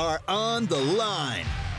are on the line.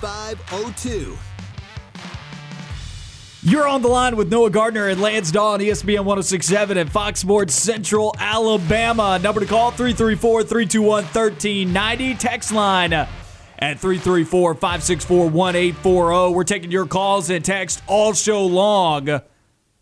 888-382-7502. You're on the line with Noah Gardner and Lance Dawe on ESPN 1067 and Fox Sports Central Alabama. Number to call 334 321 1390. Text line at 334 564 1840. We're taking your calls and text all show long.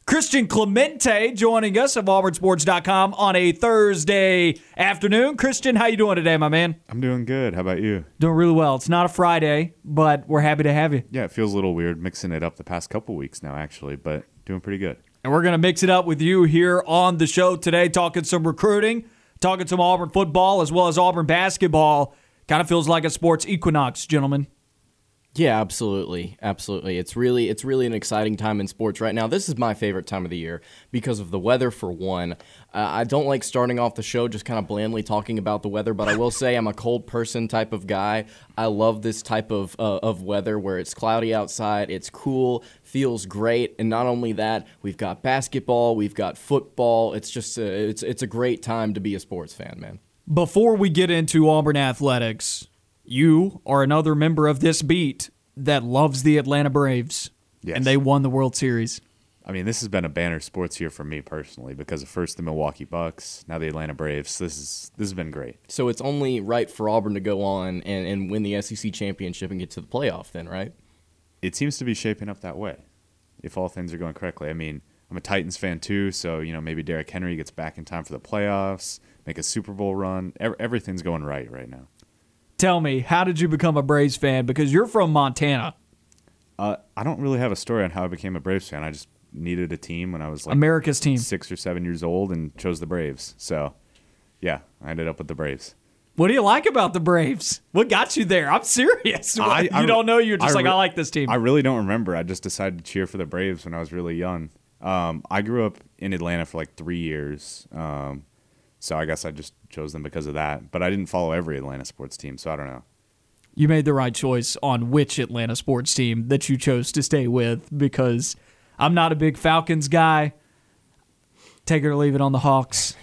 Christian Clemente joining us of auburnsports.com on a Thursday afternoon. Christian, how you doing today, my man? I'm doing good. How about you? Doing really well. It's not a Friday, but we're happy to have you. Yeah, it feels a little weird mixing it up the past couple weeks now, actually, but doing pretty good. And we're going to mix it up with you here on the show today, talking some recruiting, talking some Auburn football, as well as Auburn basketball. Kind of feels like a sports equinox, gentlemen. Yeah, absolutely, absolutely. It's really, it's really an exciting time in sports right now. This is my favorite time of the year because of the weather. For one, uh, I don't like starting off the show just kind of blandly talking about the weather, but I will say I'm a cold person type of guy. I love this type of uh, of weather where it's cloudy outside, it's cool, feels great, and not only that, we've got basketball, we've got football. It's just, a, it's it's a great time to be a sports fan, man. Before we get into Auburn athletics, you are another member of this beat that loves the Atlanta Braves. Yes. And they won the World Series. I mean, this has been a banner sports year for me personally because of first the Milwaukee Bucks, now the Atlanta Braves. This is this has been great. So it's only right for Auburn to go on and, and win the SEC championship and get to the playoff, then, right? It seems to be shaping up that way, if all things are going correctly. I mean, I'm a Titans fan too, so you know maybe Derrick Henry gets back in time for the playoffs, make a Super Bowl run. Ev- everything's going right right now. Tell me, how did you become a Braves fan? Because you're from Montana, Uh, I don't really have a story on how I became a Braves fan. I just needed a team when I was like America's team. six or seven years old and chose the Braves. So, yeah, I ended up with the Braves. What do you like about the Braves? What got you there? I'm serious. I- you don't know. You're just I like, re- I like this team. I really don't remember. I just decided to cheer for the Braves when I was really young. Um, I grew up in Atlanta for like three years, um, so I guess I just chose them because of that. But I didn't follow every Atlanta sports team, so I don't know. you made the right choice on which Atlanta sports team that you chose to stay with because I'm not a big Falcons guy. Take it or leave it on the Hawks.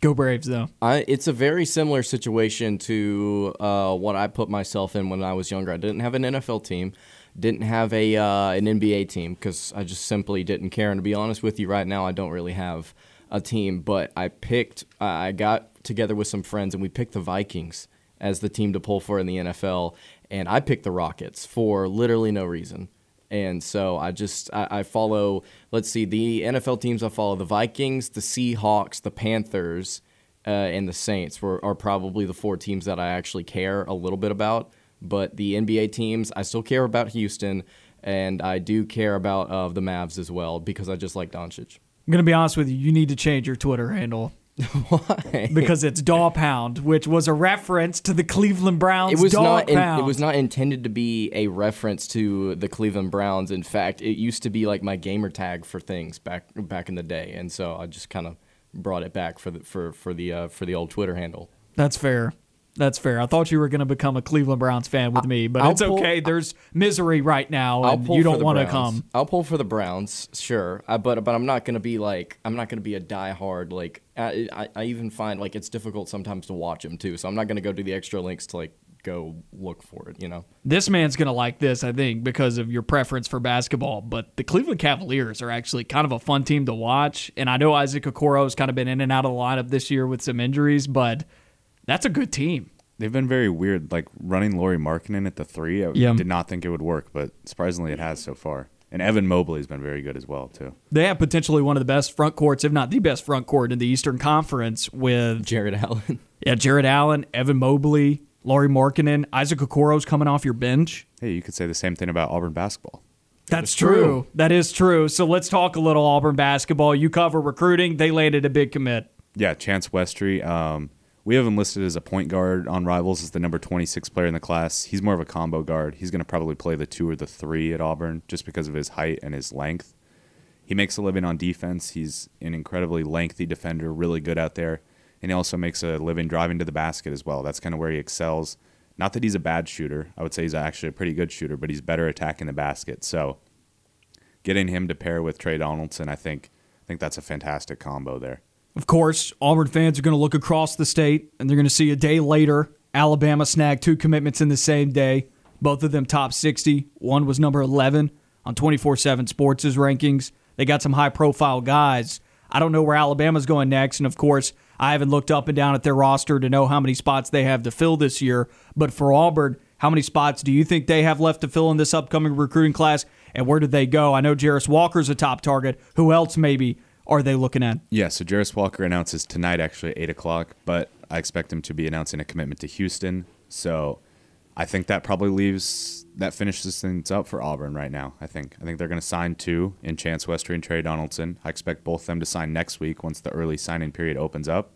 Go Braves, though. I, it's a very similar situation to uh, what I put myself in when I was younger. I didn't have an NFL team, didn't have a uh, an NBA team because I just simply didn't care. And to be honest with you, right now I don't really have a team. But I picked, I got together with some friends and we picked the Vikings as the team to pull for in the NFL, and I picked the Rockets for literally no reason. And so I just I, I follow. Let's see the NFL teams I follow: the Vikings, the Seahawks, the Panthers, uh, and the Saints were, are probably the four teams that I actually care a little bit about. But the NBA teams, I still care about Houston, and I do care about uh, the Mavs as well because I just like Doncic. I'm going to be honest with you. You need to change your Twitter handle Why? because it's Daw Pound, which was a reference to the Cleveland Browns. it was Dog not. In, it was not intended to be a reference to the Cleveland Browns. In fact, it used to be like my gamer tag for things back back in the day, and so I just kind of brought it back for the for for the uh, for the old Twitter handle. That's fair. That's fair. I thought you were going to become a Cleveland Browns fan with me, but I'll it's pull- okay. There's misery right now, I'll and you don't want to come. I'll pull for the Browns, sure. I, but but I'm not gonna be like I'm not gonna be a diehard like I, I I even find like it's difficult sometimes to watch them too. So I'm not gonna go do the extra links to like go look for it. You know. This man's going to like this, I think, because of your preference for basketball. But the Cleveland Cavaliers are actually kind of a fun team to watch. And I know Isaac Okoro has kind of been in and out of the lineup this year with some injuries, but that's a good team. They've been very weird, like running Lauri Markkanen at the three. I Yeah. did not think it would work, but surprisingly, it has so far. And Evan Mobley's been very good as well too. They have potentially one of the best front courts, if not the best front court in the Eastern Conference with Jarrett Allen. yeah, Jarrett Allen, Evan Mobley, Lauri Markkanen, Isaac Okoro's coming off your bench. Hey, you could say the same thing about Auburn basketball. That's true. That is true. So let's talk a little Auburn basketball. You cover recruiting. They landed a big commit. Yeah, Chance Westry. Um, we have him listed as a point guard on Rivals as the number 26 player in the class. He's more of a combo guard. He's going to probably play the two or the three at Auburn just because of his height and his length. He makes a living on defense. He's an incredibly lengthy defender, really good out there. And he also makes a living driving to the basket as well. That's kind of where he excels. Not that he's a bad shooter. I would say he's actually a pretty good shooter, but he's better attacking the basket. So getting him to pair with Tre Donaldson, I think I think that's a fantastic combo there. Of course, Auburn fans are going to look across the state and they're going to see a day later Alabama snag two commitments in the same day. Both of them top 60. One was number 11 on 24 7 Sports' rankings. They got some high profile guys. I don't know where Alabama's going next. And of course, I haven't looked up and down at their roster to know how many spots they have to fill this year. But for Auburn, how many spots do you think they have left to fill in this upcoming recruiting class? And where did they go? I know Jarace Walker's a top target. Who else maybe are they looking at? Yeah, so Jarace Walker announces tonight, actually eight o'clock, but I expect him to be announcing a commitment to Houston. So I think that probably leaves that finishes things up for Auburn right now. I think I think they're going to sign two in Chance Westry and Tre Donaldson. I expect both of them to sign next week once the early signing period opens up.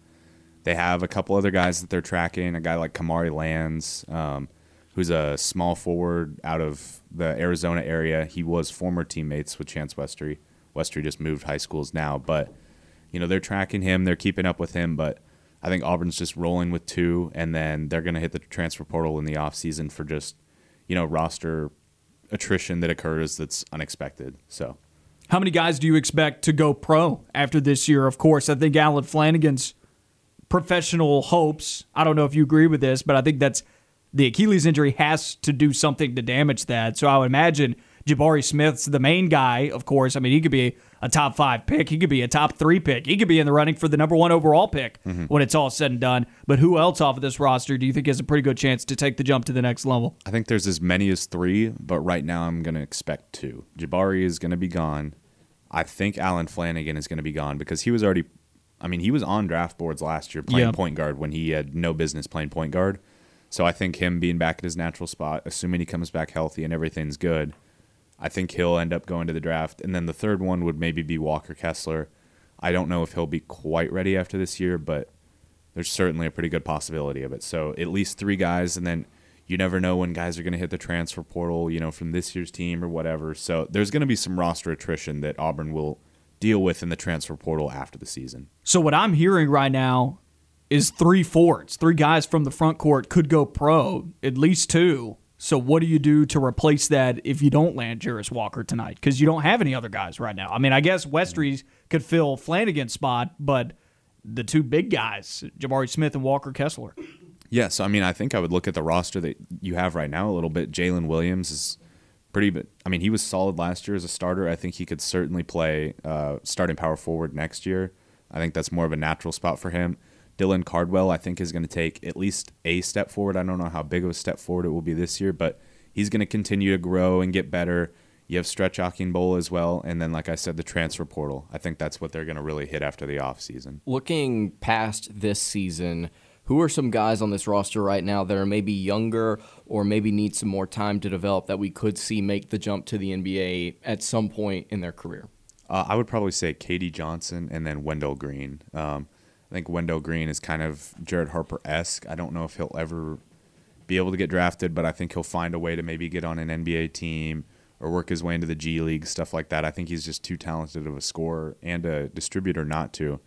They have a couple other guys that they're tracking. A guy like Kamari Lands, um, who's a small forward out of the Arizona area. He was former teammates with Chance Westry. Westry just moved high schools now, but you know they're tracking him. They're keeping up with him, but I think Auburn's just rolling with two, and then they're going to hit the transfer portal in the offseason for just, you know, roster attrition that occurs that's unexpected. So, how many guys do you expect to go pro after this year? Of course, I think Allen Flanigan's professional hopes. I don't know if you agree with this, but I think that's the Achilles injury has to do something to damage that. So I would imagine Jabari Smith's the main guy, of course. I mean, he could be a top five pick. He could be a top three pick. He could be in the running for the number one overall pick mm-hmm. when it's all said and done. But who else off of this roster do you think has a pretty good chance to take the jump to the next level? I think there's as many as three, but right now I'm going to expect two. Jabari is going to be gone. I think Allen Flanigan is going to be gone because he was already, I mean, he was on draft boards last year playing yep. point guard when he had no business playing point guard. So I think him being back at his natural spot, assuming he comes back healthy and everything's good, I think he'll end up going to the draft. And then the third one would maybe be Walker Kessler. I don't know if he'll be quite ready after this year, but there's certainly a pretty good possibility of it. So at least three guys, and then you never know when guys are going to hit the transfer portal, you know, from this year's team or whatever. So there's going to be some roster attrition that Auburn will deal with in the transfer portal after the season. So what I'm hearing right now is three forwards, three guys from the front court could go pro, at least two. So what do you do to replace that if you don't land Jarace Walker tonight? Because you don't have any other guys right now. I mean, I guess Westry's could fill Flanigan's spot, but the two big guys, Jabari Smith and Walker Kessler. Yeah, so I mean, I think I would look at the roster that you have right now a little bit. Jaylin Williams is pretty, but I mean, he was solid last year as a starter. I think he could certainly play uh, starting power forward next year. I think that's more of a natural spot for him. Dylan Cardwell, I think, is going to take at least a step forward. I don't know how big of a step forward it will be this year, but he's going to continue to grow and get better. You have Stretch Bowl as well, and then, like I said, the transfer portal. I think that's what they're going to really hit after the offseason. Looking past this season, who are some guys on this roster right now that are maybe younger or maybe need some more time to develop that we could see make the jump to the NBA at some point in their career? Uh, I would probably say KD Johnson and then Wendell Green. Um, I think Wendell Green is kind of Jared Harper esque. I don't know if he'll ever be able to get drafted, but I think he'll find a way to maybe get on an NBA team or work his way into the G League, stuff like that. I think he's just too talented of a scorer and a distributor not to.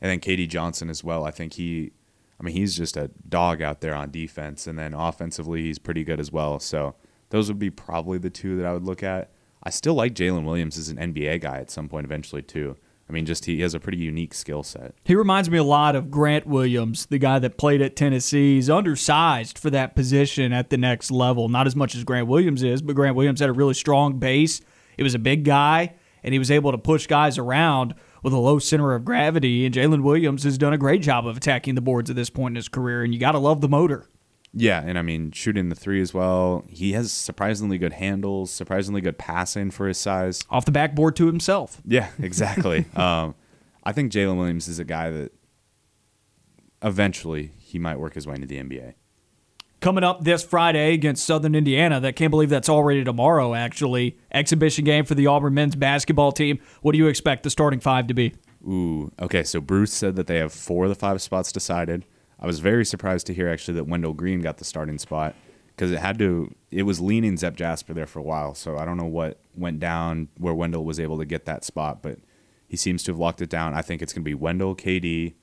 And then KD Johnson as well. I think he, I mean, he's just a dog out there on defense, and then offensively he's pretty good as well. So those would be probably the two that I would look at. I still like Jaylin Williams as an NBA guy at some point eventually too. I mean, just he has a pretty unique skill set. He reminds me a lot of Grant Williams, the guy that played at Tennessee. He's undersized for that position at the next level. Not as much as Grant Williams is, but Grant Williams had a really strong base. He was a big guy, and he was able to push guys around with a low center of gravity. And Jaylin Williams has done a great job of attacking the boards at this point in his career, and you got to love the motor. Yeah, and I mean shooting the three as well. He has surprisingly good handles, surprisingly good passing for his size. Off the backboard to himself. Yeah, exactly. um, I think Jaylin Williams is a guy that eventually he might work his way into the NBA. Coming up this Friday against Southern Indiana, that can't believe that's already tomorrow. Actually, exhibition game for the Auburn men's basketball team. What do you expect the starting five to be? Ooh, okay. So Bruce said that they have four of the five spots decided. I was very surprised to hear actually that Wendell Green got the starting spot because it had to. It was leaning Zep Jasper there for a while, so I don't know what went down where Wendell was able to get that spot, but he seems to have locked it down. I think it's going to be Wendell, KD.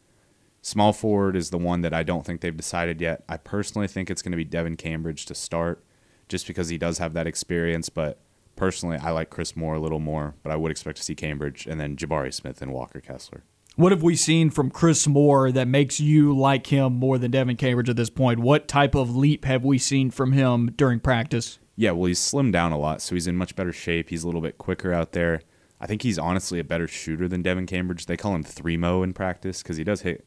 Small forward is the one that I don't think they've decided yet. I personally think it's going to be Devin Cambridge to start, just because he does have that experience. But personally, I like Chris Moore a little more, but I would expect to see Cambridge and then Jabari Smith and Walker Kessler. What have we seen from Chris Moore that makes you like him more than Devin Cambridge at this point? What type of leap have we seen from him during practice? Yeah, well, he's slimmed down a lot, so he's in much better shape. He's a little bit quicker out there. I think he's honestly a better shooter than Devin Cambridge. They call him three mo in practice because he does hit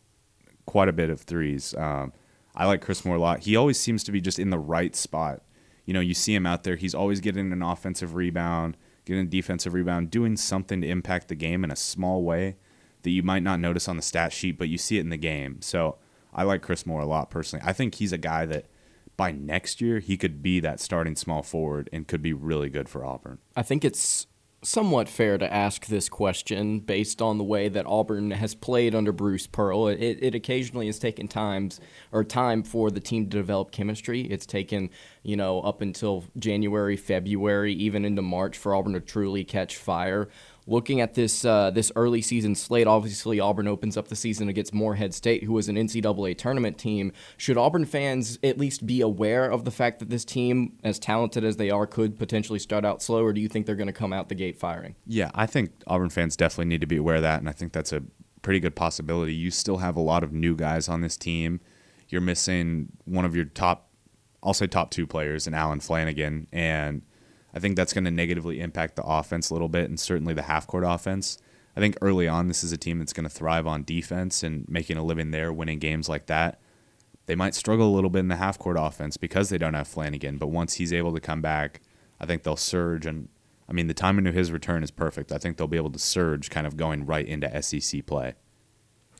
quite a bit of threes. Um, I like Chris Moore a lot. He always seems to be just in the right spot. You know, you see him out there. He's always getting an offensive rebound, getting a defensive rebound, doing something to impact the game in a small way that you might not notice on the stat sheet, but you see it in the game. So I like Chris Moore a lot personally. I think he's a guy that by next year he could be that starting small forward and could be really good for Auburn. I think it's somewhat fair to ask this question based on the way that Auburn has played under Bruce Pearl. It, it occasionally has taken times or time for the team to develop chemistry. It's taken, you know, up until January, February, even into March for Auburn to truly catch fire looking at this uh, this early season slate, obviously Auburn opens up the season against Morehead State, who is an NCAA tournament team. Should Auburn fans at least be aware of the fact that this team, as talented as they are, could potentially start out slow, or do you think they're going to come out the gate firing? Yeah, I think Auburn fans definitely need to be aware of that, and I think that's a pretty good possibility. You still have a lot of new guys on this team. You're missing one of your top, I'll say top two players in Allen Flanigan, and – I think that's going to negatively impact the offense a little bit and certainly the half court offense. I think early on, this is a team that's going to thrive on defense and making a living there, winning games like that. They might struggle a little bit in the half court offense because they don't have Flanigan, but once he's able to come back, I think they'll surge. And I mean, the timing of his return is perfect. I think they'll be able to surge kind of going right into SEC play.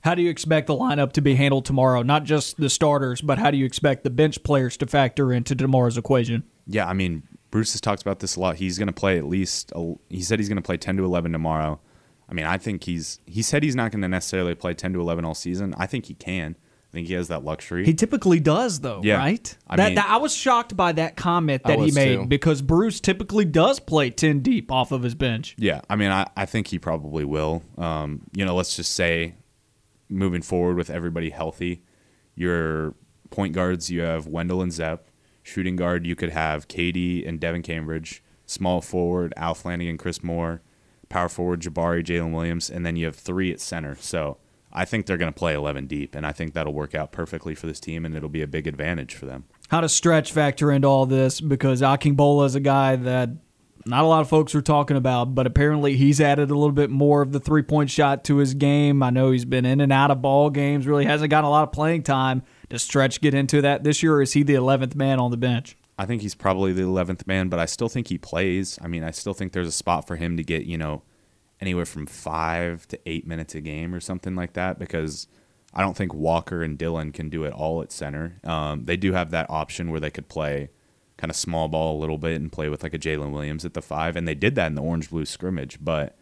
How do you expect the lineup to be handled tomorrow? Not just the starters, but how do you expect the bench players to factor into tomorrow's equation? Yeah, I mean, Bruce has talked about this a lot. He's going to play at least. A, he said he's going to play ten to eleven tomorrow. I mean, I think he's. He said he's not going to necessarily play ten to eleven all season. I think he can. I think he has that luxury. He typically does, though, Yeah. right? I that, mean- that- I was shocked by that comment that he made too. because Bruce typically does play 10 deep off of his bench. Yeah, I mean, I, I think he probably will. Um, you know, let's just say, moving forward with everybody healthy, your point guards you have Wendell and Zep. Shooting guard you could have KD and Devin Cambridge. Small forward Al Flanigan, Chris Moore. Power forward Jabari, Jaylin Williams, and then you have three at center. So I think they're going to play 11 deep, and I think that'll work out perfectly for this team, and it'll be a big advantage for them. How does stretch factor into all this? Because Akingbola is a guy that not a lot of folks are talking about, but apparently he's added a little bit more of the three point shot to his game. I know he's been in and out of ball games, really hasn't gotten a lot of playing time. Does Stretch get into that this year, or is he the 11th man on the bench? I think he's probably the 11th man, but I still think he plays. I mean, I still think there's a spot for him to get, you know, anywhere from five to eight minutes a game or something like that because I don't think Walker and Dylan can do it all at center. Um, they do have that option where they could play kind of small ball a little bit and play with like a Jaylin Williams at the five, and they did that in the orange blue scrimmage, but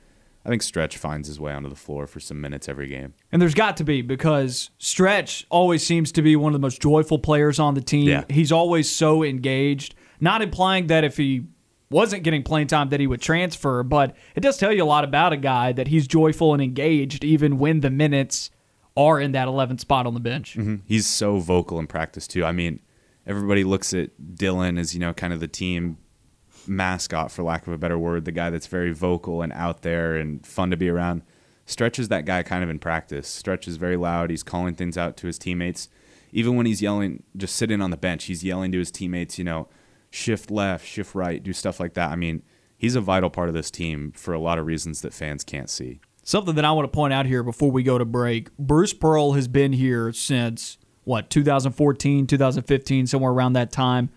I think Stretch finds his way onto the floor for some minutes every game. And there's got to be because Stretch always seems to be one of the most joyful players on the team. Yeah. He's always so engaged. Not implying that if he wasn't getting playing time that he would transfer, but it does tell you a lot about a guy that he's joyful and engaged even when the minutes are in that 11th spot on the bench. Mm-hmm. he's so vocal in practice too. I mean, everybody looks at Dylan as you know kind of the team mascot, for lack of a better word, the guy that's very vocal and out there and fun to be around. Stretch is that guy kind of in practice. Stretch is very loud. He's calling things out to his teammates. Even when he's yelling, just sitting on the bench, he's yelling to his teammates, you know, shift left, shift right, do stuff like that. I mean, he's a vital part of this team for a lot of reasons that fans can't see. Something that I want to point out here before we go to break Bruce Pearl has been here since, what, 2014, 2015, somewhere around that time.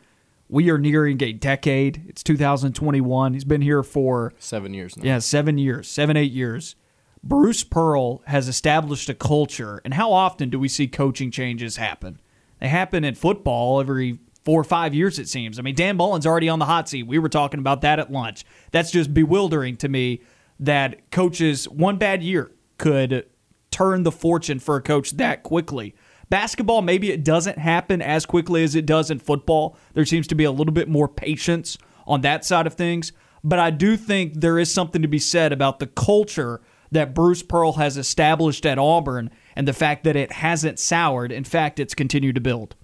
We are nearing a decade. It's 2021. He's been here for Seven years now. Yeah, seven years, seven, eight years. Bruce Pearl has established a culture. And how often do we see coaching changes happen? They happen in football every four or five years, it seems. I mean, Dan Mullen's already on the hot seat. We were talking about that at lunch. That's just bewildering to me that coaches, one bad year could turn the fortune for a coach that quickly. Basketball, maybe it doesn't happen as quickly as it does in football. There seems to be a little bit more patience on that side of things. But I do think there is something to be said about the culture that Bruce Pearl has established at Auburn and the fact that it hasn't soured. In fact, it's continued to build.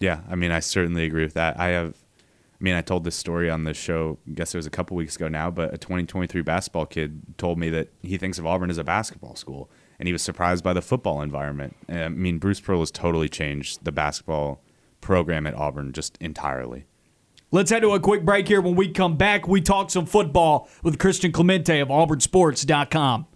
Yeah, I mean, I certainly agree with that. I have, I mean, I told this story on the show. I guess it was a couple weeks ago now, but a 2023 basketball kid told me that he thinks of Auburn as a basketball school, and he was surprised by the football environment. Uh, I mean, Bruce Pearl has totally changed the basketball program at Auburn just entirely. Let's head to a quick break here. When we come back, we talk some football with Christian Clemente of AuburnSports.com.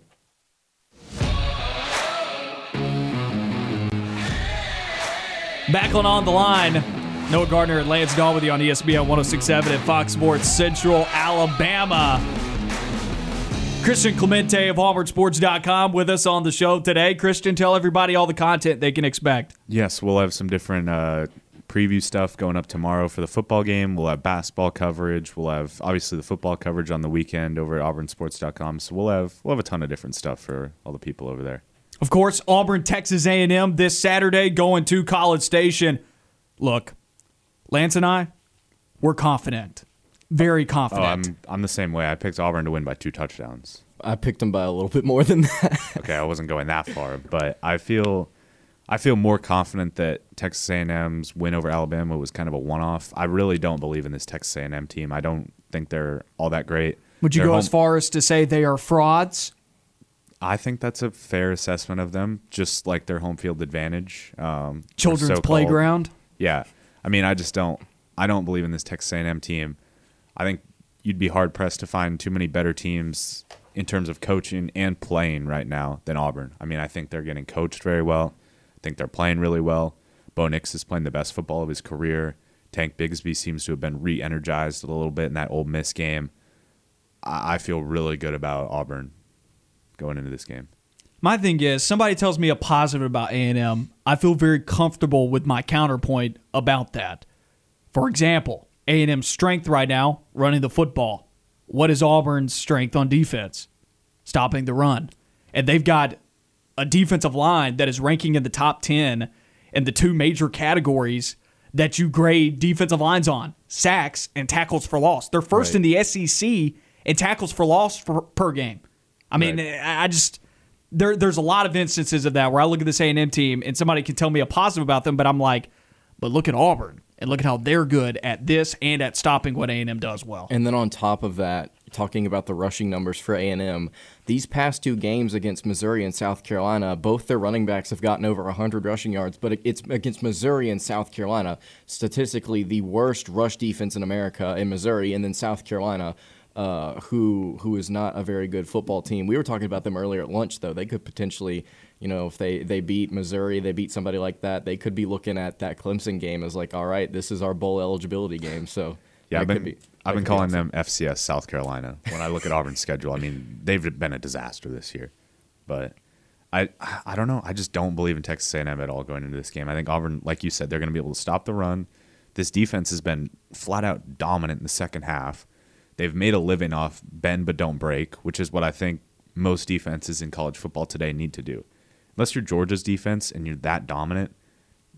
Back on On the Line. Noah Gardner and Lance Dawe with you on ESPN 1067 at Fox Sports Central, Alabama. Christian Clemente of AuburnSports.com with us on the show today. Christian, tell everybody all the content they can expect. Yes, we'll have some different uh, preview stuff going up tomorrow for the football game. We'll have basketball coverage. We'll have obviously the football coverage on the weekend over at AuburnSports.com. So we'll have we'll have a ton of different stuff for all the people over there. Of course, Auburn, Texas A&M this Saturday going to College Station. Look, Lance and I, we're confident. Very Oh, confident. I'm I'm the same way. I picked Auburn to win by two touchdowns. I picked them by a little bit more than that. Okay, I wasn't going that far, but I feel I feel more confident that Texas A&M's win over Alabama was kind of a one-off. I really don't believe in this Texas A&M team. I don't think they're all that great. Would you They're go home- as far as to say they are frauds? I think that's a fair assessment of them, just like their home field advantage. Um, Children's so-called. playground? Yeah, I mean, I just don't. I don't believe in this Texas A&M team. I think you'd be hard pressed to find too many better teams in terms of coaching and playing right now than Auburn. I mean, I think they're getting coached very well. I think they're playing really well. Bo Nix is playing the best football of his career. Tank Bigsby seems to have been re-energized a little bit in that Ole Miss game. I feel really good about Auburn going into this game. My thing is, somebody tells me a positive about A&M, I feel very comfortable with my counterpoint about that. For example, A&M's strength right now, running the football. What is Auburn's strength on defense? Stopping the run. And they've got a defensive line that is ranking in the top 10 in the two major categories that you grade defensive lines on sacks and tackles for loss. They're first in the SEC in tackles for loss for, per game. I mean, I I just there there's a lot of instances of that where I look at this A&M team and somebody can tell me a positive about them, but I'm like, but look at Auburn and look at how they're good at this and at stopping what A&M does well. And then on top of that, talking about the rushing numbers for A&M, these past two games against Missouri and South Carolina, both their running backs have gotten over 100 rushing yards, but it's against Missouri and South Carolina, statistically the worst rush defense in America in Missouri, and then South Carolina. Uh, who who is not a very good football team. We were talking about them earlier at lunch, though. They could potentially, you know, if they, they beat Missouri, they beat somebody like that, they could be looking at that Clemson game as like, all right, this is our bowl eligibility game. So Yeah, I've been, be- I've been be calling them FCS South Carolina. When I look at Auburn's schedule, I mean they've been a disaster this year. But I I don't know. I just don't believe in Texas A&M at all going into this game. I think Auburn, like you said, they're going to be able to stop the run. This defense has been flat out dominant in the second half. They've made a living off bend but don't break, which is what I think most defenses in college football today need to do. Unless you're Georgia's defense and you're that dominant,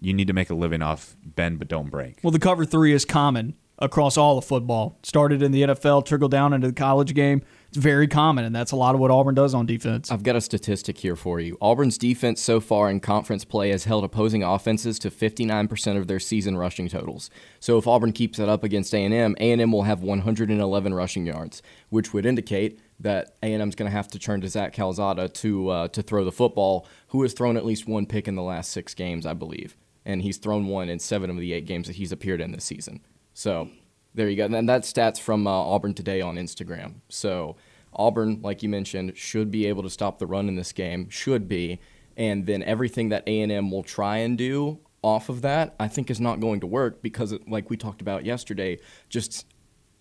you need to make a living off bend but don't break. Well, the cover three is common across all of football. Started in the NFL, trickled down into the college game. It's very common, and that's a lot of what Auburn does on defense. I've got a statistic here for you. Auburn's defense so far in conference play has held opposing offenses to 59% of their season rushing totals. So if Auburn keeps that up against A&M, A&M will have 111 rushing yards, which would indicate that A&M's going to have to turn to Zach Calzada to uh, to throw the football, who has thrown at least one pick in the last six games, I believe, and he's thrown one in seven of the eight games that he's appeared in this season. So there you go. And that's stats from uh, Auburn today on Instagram. So Auburn, like you mentioned, should be able to stop the run in this game. Should be, and then everything that A and M will try and do off of that, I think, is not going to work because, like we talked about yesterday, just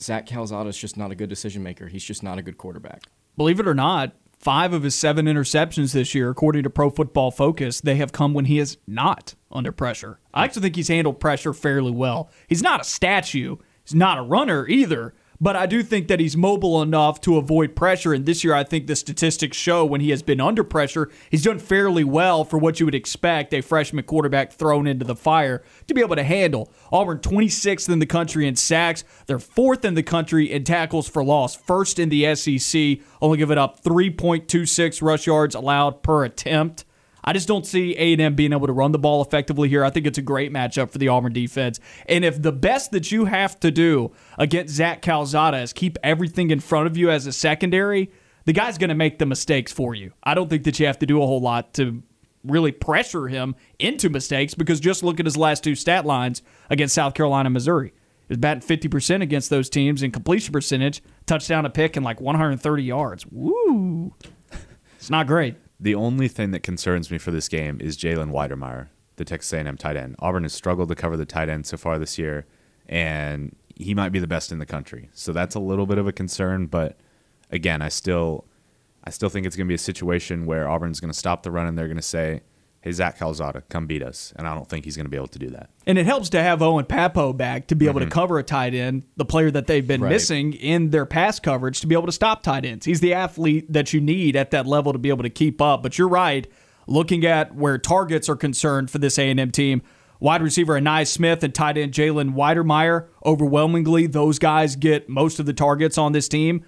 Zach Calzada is just not a good decision maker. He's just not a good quarterback. Believe it or not, five of his seven interceptions this year, according to Pro Football Focus, they have come when he is not under pressure. I actually think he's handled pressure fairly well. He's not a statue. He's not a runner either, but I do think that he's mobile enough to avoid pressure. And this year, I think the statistics show when he has been under pressure, he's done fairly well for what you would expect a freshman quarterback thrown into the fire to be able to handle. Auburn 26th in the country in sacks. They're fourth in the country in tackles for loss, first in the SEC, only giving up 3.26 rush yards allowed per attempt. I just don't see A&M being able to run the ball effectively here. I think it's a great matchup for the Auburn defense. And if the best that you have to do against Zach Calzada is keep everything in front of you as a secondary, the guy's going to make the mistakes for you. I don't think that you have to do a whole lot to really pressure him into mistakes because just look at his last two stat lines against South Carolina Missouri. He's batting 50% against those teams in completion percentage, touchdown a pick, and like 130 yards. Woo! It's not great. The only thing that concerns me for this game is Jalen Wydermyer, the Texas A&M tight end. Auburn has struggled to cover the tight end so far this year, and he might be the best in the country. So that's a little bit of a concern. But again, I still, I still think it's going to be a situation where Auburn's going to stop the run and they're going to say, hey, Zach Calzada, come beat us. And I don't think he's going to be able to do that. And it helps to have Owen Pappoe back to be able mm-hmm. to cover a tight end, the player that they've been right. missing in their pass coverage, to be able to stop tight ends. He's the athlete that you need at that level to be able to keep up. But you're right, looking at where targets are concerned for this A&M team, wide receiver Ainias Smith and tight end Jalen Wydermyer, overwhelmingly, those guys get most of the targets on this team.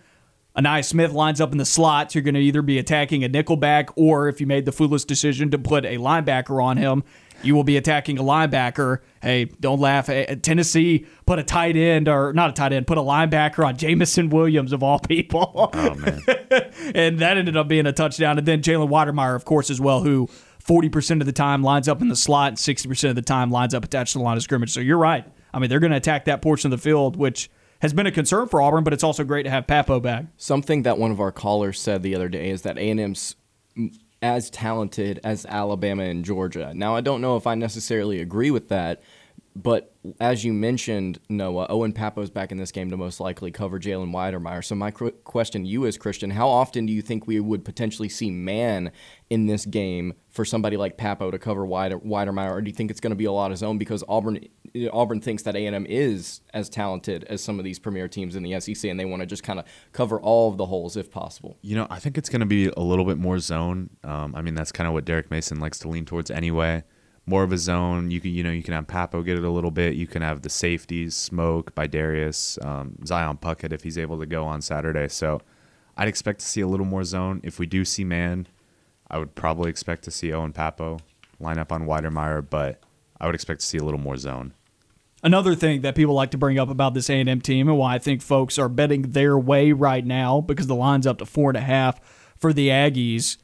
Ainias Smith lines up in the slot, you're going to either be attacking a nickelback or if you made the foolish decision to put a linebacker on him, you will be attacking a linebacker. Hey, don't laugh. Tennessee put a tight end, or not a tight end, put a linebacker on Jameson Williams, of all people. Oh, man. and that ended up being a touchdown. And then Jalen Wydermyer, of course, as well, who 40% of the time lines up in the slot and 60% of the time lines up attached to the line of scrimmage. So you're right. I mean, they're going to attack that portion of the field, which has been a concern for Auburn, but it's also great to have Pappoe back. Something that one of our callers said the other day is that A&M's as talented as Alabama and Georgia. Now, I don't know if I necessarily agree with that, but as you mentioned, Noah, Owen Pappoe's back in this game to most likely cover Jalen Wydermyer. So my question to you is, Christian, how often do you think we would potentially see man in this game for somebody like Pappoe to cover Wider, Wydermyer, or do you think it's going to be a lot of zone because Auburn Auburn thinks that A&M is as talented as some of these premier teams in the SEC, and they want to just kind of cover all of the holes if possible. You know, I think it's going to be a little bit more zone. Um, I mean, that's kind of what Derek Mason likes to lean towards anyway. More of a zone. You can, you know, you can have Pappoe get it a little bit. You can have the safeties, Smoke by Darius, um, Zion Puckett if he's able to go on Saturday. So, I'd expect to see a little more zone. If we do see man, I would probably expect to see Owen Pappoe line up on Wydermyer, but I would expect to see a little more zone. Another thing that people like to bring up about this A&M team and why I think folks are betting their way right now because the line's up to four and a half for the Aggies,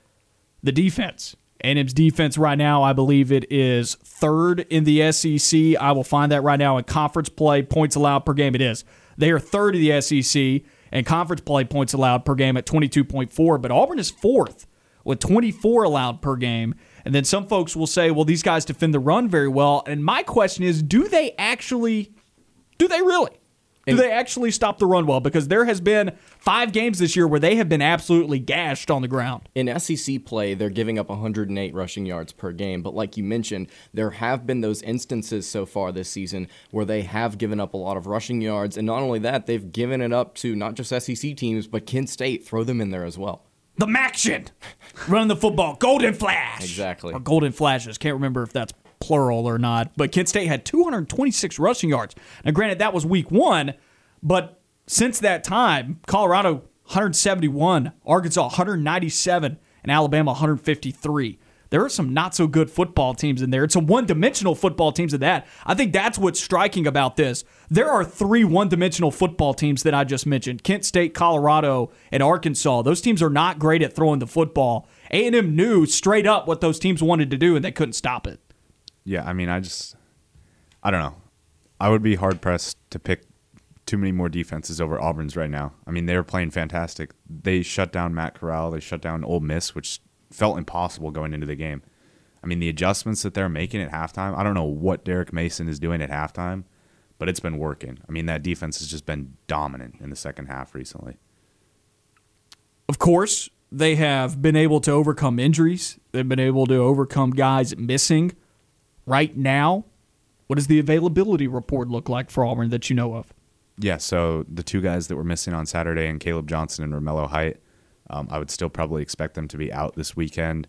the defense. A&M's defense right now, I believe it is third in the SEC. I will find that right now in conference play points allowed per game. It is. They are third in the SEC and conference play points allowed per game at 22.4, but Auburn is fourth with 24 allowed per game. And then some folks will say, well, these guys defend the run very well. And my question is, do they actually, do they really? Do they actually stop the run well? Because there has been five games this year where they have been absolutely gashed on the ground. In SEC play, they're giving up 108 rushing yards per game. But like you mentioned, there have been those instances so far this season where they have given up a lot of rushing yards. And not only that, they've given it up to not just SEC teams, but Kent State. Throw them in there as well the Maction, running the football, Golden Flash. Exactly. Or Golden Flashes. Can't remember if that's plural or not. But Kent State had 226 rushing yards. Now, granted, that was week one, but since that time, Colorado 171, Arkansas 197, and Alabama 153 there are some not so good football teams in there. It's some one dimensional football teams in that. I think that's what's striking about this. There are three one dimensional football teams that I just mentioned Kent State, Colorado, and Arkansas. Those teams are not great at throwing the football. A&M knew straight up what those teams wanted to do, and they couldn't stop it. Yeah, I mean, I just, I don't know. I would be hard pressed to pick too many more defenses over Auburn's right now. I mean, they were playing fantastic. They shut down Matt Corral. They shut down Ole Miss, which felt impossible going into the game. I mean, the adjustments that they're making at halftime, I don't know what Derek Mason is doing at halftime, but it's been working. I mean, that defense has just been dominant in the second half recently. Of course, they have been able to overcome injuries. They've been able to overcome guys missing. Right now, what does the availability report look like for Auburn that you know of? Yeah, so the two guys that were missing on Saturday, and Caleb Johnson and Romello Height, um, I would still probably expect them to be out this weekend.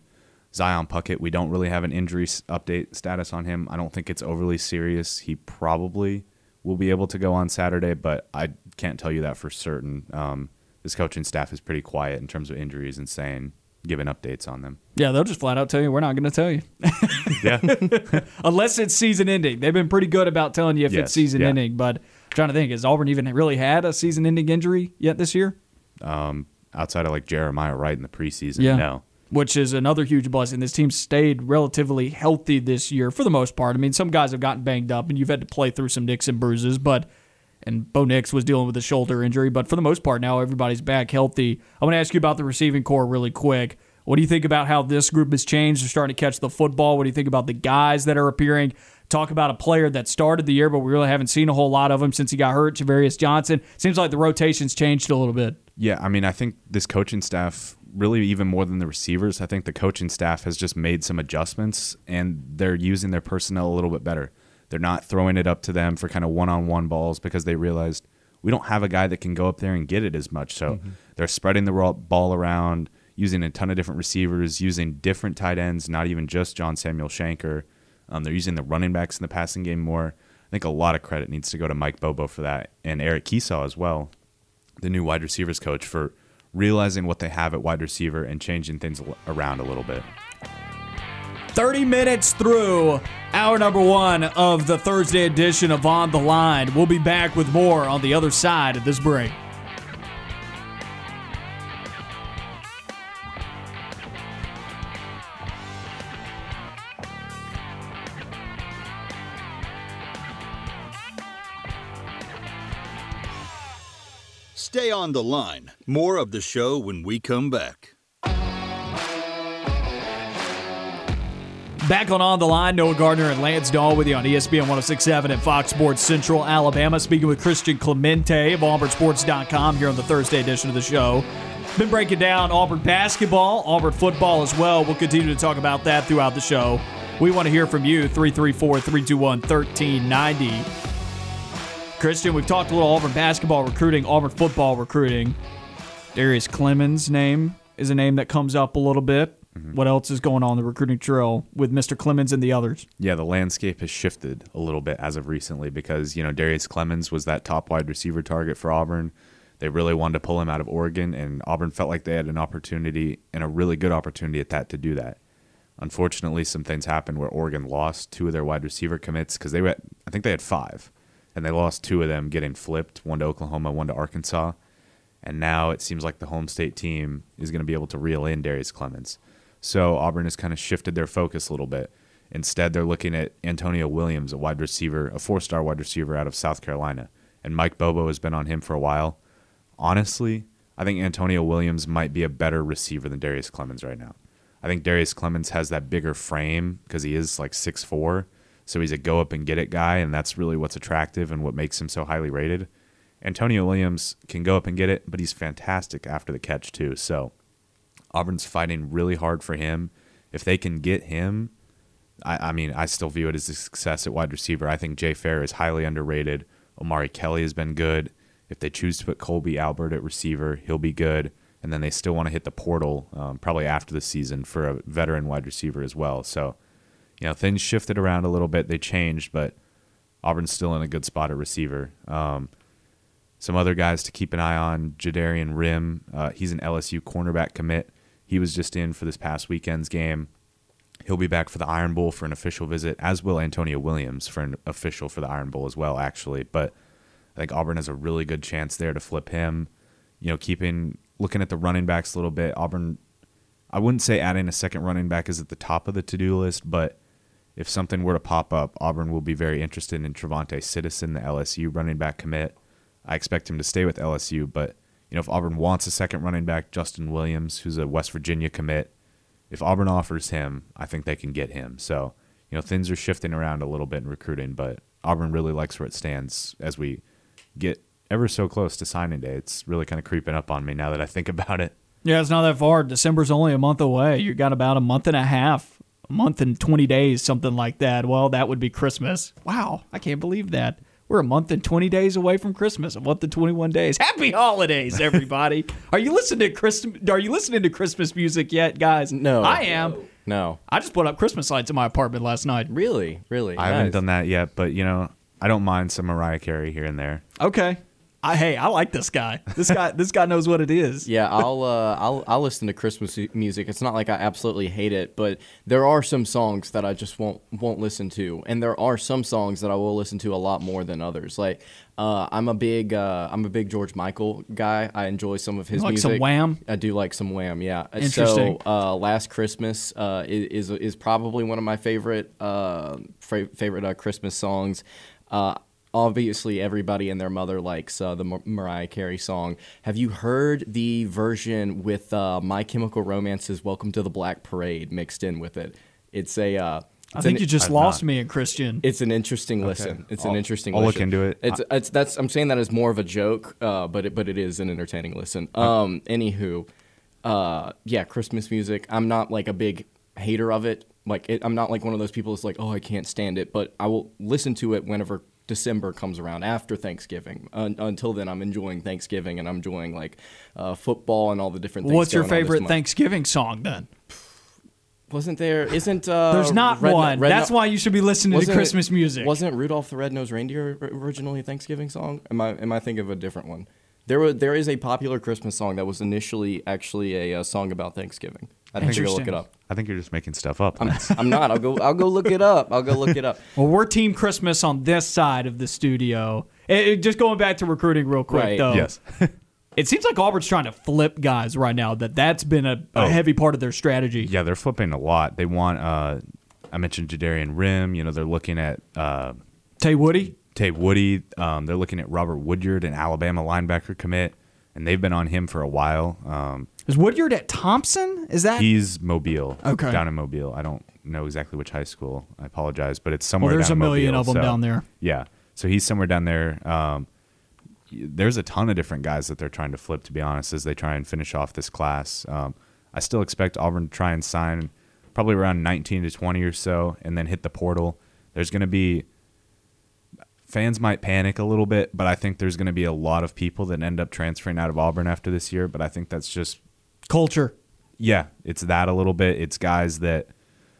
Zion Puckett, we don't really have an injury update status on him. I don't think it's overly serious. He probably will be able to go on Saturday, but I can't tell you that for certain. Um, this coaching staff is pretty quiet in terms of injuries and saying giving updates on them. Yeah, they'll just flat out tell you we're not going to tell you. yeah, unless it's season ending. They've been pretty good about telling you if yes, it's season yeah. ending. But I'm trying to think, has Auburn even really had a season ending injury yet this year? Um, outside of like Jeremiah Wright in the preseason, yeah. no which is another huge blessing. This team stayed relatively healthy this year for the most part. I mean, some guys have gotten banged up, and you've had to play through some nicks and bruises, but and Bo Nix was dealing with a shoulder injury, but for the most part now everybody's back healthy. I want to ask you about the receiving core really quick. What do you think about how this group has changed? They're starting to catch the football. What do you think about the guys that are appearing? Talk about a player that started the year, but we really haven't seen a whole lot of him since he got hurt. Javarius Johnson. Seems like the rotation's changed a little bit. Yeah, I mean, I think this coaching staff really even more than the receivers, I think the coaching staff has just made some adjustments and they're using their personnel a little bit better. They're not throwing it up to them for kind of one on one balls because they realized we don't have a guy that can go up there and get it as much. So mm-hmm. they're spreading the ball around, using a ton of different receivers, using different tight ends, not even just John Samuel Shenker. Um, they're using the running backs in the passing game more. I think a lot of credit needs to go to Mike Bobo for that and Eric Kiesau as well, the new wide receivers coach, for realizing what they have at wide receiver and changing things around a little bit. 30 minutes through hour number one of the Thursday edition of On the Line. We'll be back with more on the other side of this break. Stay on the line. More of the show when we come back. Back on On the Line, Noah Gardner and Lance Dawe with you on ESPN 1067 at Fox Sports Central Alabama. Speaking with Christian Clemente of AuburnSports.com here on the Thursday edition of the show. Been breaking down Auburn basketball, Auburn football as well. We'll continue to talk about that throughout the show. We want to hear from you, 334 321 1390. Christian, we've talked a little Auburn basketball recruiting, Auburn football recruiting. Darrius Clemons' name is a name that comes up a little bit. Mm-hmm. What else is going on in the recruiting trail with Mr. Clemons and the others? Yeah, the landscape has shifted a little bit as of recently because, you know, Darrius Clemons was that top wide receiver target for Auburn. They really wanted to pull him out of Oregon, and Auburn felt like they had an opportunity and a really good opportunity at that to do that. Unfortunately, some things happened where Oregon lost two of their wide receiver commits because they were, I think they had five, and they lost two of them getting flipped, one to Oklahoma, one to Arkansas. And now it seems like the home state team is going to be able to reel in Darius Clemens. So Auburn has kind of shifted their focus a little bit. Instead, they're looking at Antonio Williams, a wide receiver, a four star wide receiver out of South Carolina. And Mike Bobo has been on him for a while. Honestly, I think Antonio Williams might be a better receiver than Darrius Clemons right now. I think Darrius Clemons has that bigger frame because he is like six four, so he's a go up and get it guy, and that's really what's attractive and what makes him so highly rated. Antonio Williams can go up and get it, but he's fantastic after the catch too. So Auburn's fighting really hard for him. If they can get him, I, I mean, I still view it as a success at wide receiver. I think Jay Fair is highly underrated. Omari Kelly has been good. If they choose to put Colby Albert at receiver, he'll be good. And then they still want to hit the portal um, probably after the season for a veteran wide receiver as well. So, you know, things shifted around a little bit. They changed, but Auburn's still in a good spot at receiver. Um, some other guys to keep an eye on: JaDarian Rhym. Uh, he's an LSU cornerback commit. He was just in for this past weekend's game. He'll be back for the Iron Bowl for an official visit, as will Antonio Williams for an official for the Iron Bowl as well, actually. But I think Auburn has a really good chance there to flip him. You know, keeping looking at the running backs a little bit. Auburn, I wouldn't say adding a second running back is at the top of the to do list, but if something were to pop up, Auburn will be very interested in Trevonte Citizen, the LSU running back commit. I expect him to stay with LSU, but you know, if Auburn wants a second running back, Justin Williams, who's a West Virginia commit, if Auburn offers him, I think they can get him. So, you know, things are shifting around a little bit in recruiting, but Auburn really likes where it stands as we get ever so close to signing day. It's really kind of creeping up on me now that I think about it. Yeah, it's not that far. December's only a month away. You got about a month and a half, a month and 20 days, something like that. Well, that would be Christmas. Wow, I can't believe that. We're a month and 20 days away from Christmas. A month and 21 days. Happy holidays, everybody. are you listening to Christmas are you listening to Christmas music yet, guys? No. I am. No. I just put up Christmas lights in my apartment last night. Really? Really? I haven't done that yet, but you know, I don't mind some Mariah Carey here and there. Okay. I, hey, I like this guy. This guy this guy knows what it is. Yeah, I'll uh, I'll I'll listen to Christmas music. It's not like I absolutely hate it, but there are some songs that I just won't won't listen to, and there are some songs that I will listen to a lot more than others. Like uh, I'm a big uh, I'm a big George Michael guy. I enjoy some of his Like music. some Wham? I do like some Wham. Yeah. Interesting. So uh, Last Christmas uh, is is probably one of my favorite uh, fa- favorite uh, Christmas songs. Uh, obviously, everybody and their mother likes uh, the Mar- Mariah Carey song. Have you heard the version with uh, My Chemical Romance's "Welcome to the Black Parade" mixed in with it? It's a uh, I think an- you just I've lost not. me and Christian. it's an interesting listen. It's an I'll- interesting. I'll look listen. into it. It's it's that's I'm saying that as more of a joke, uh, but it but it is an entertaining listen. Um, anywho, uh, yeah, Christmas music. I'm not like a big hater of it. Like it, I'm not like one of those people that's like, oh, I can't stand it. But I will listen to it whenever December comes around after Thanksgiving. Un- until then, I'm enjoying Thanksgiving and I'm enjoying like uh, football and all the different. things What's your favorite. Thanksgiving song then? Wasn't there? Isn't uh, There's not Red- one. Red- That's why you should be listening to Wasn't it- Christmas music. Wasn't Rudolph the Red-Nosed Reindeer originally a Thanksgiving song? Am I am I thinking of a different one? There was there is a popular Christmas song that was initially actually a, uh song about Thanksgiving. I'd have to look it up. I think you're just making stuff up. I'm, I'm not. I'll go. I'll go look it up. I'll go look it up. Well, we're Team Christmas on this side of the studio. It- it- just going back to recruiting real quick, Right. though. yes. It seems like Auburn's trying to flip guys right now. That that's been a, a Oh. heavy part of their strategy. Yeah, they're flipping a lot. They want. Uh, I mentioned JaDarian Rhym. You know, they're looking at uh, Tay Woody. Tay Woody. Um, they're looking at Robert Woodyard, an Alabama linebacker commit, and they've been on him for a while. Um, Is Woodyard at Thompson? Is that? he's Mobile. Okay. Down in Mobile. I don't know exactly which high school. I apologize, but it's somewhere. well, there's a million Mobile, of them so- down there. Yeah. So he's somewhere down there. Um, there's a ton of different guys that they're trying to flip, to be honest, as they try and finish off this class. Um, I still expect Auburn to try and sign probably around 19 to 20 or so and then hit the portal. There's going to be fans might panic a little bit, but I think there's going to be a lot of people that end up transferring out of Auburn after this year. But I think that's just Culture. yeah, it's that a little bit. It's guys that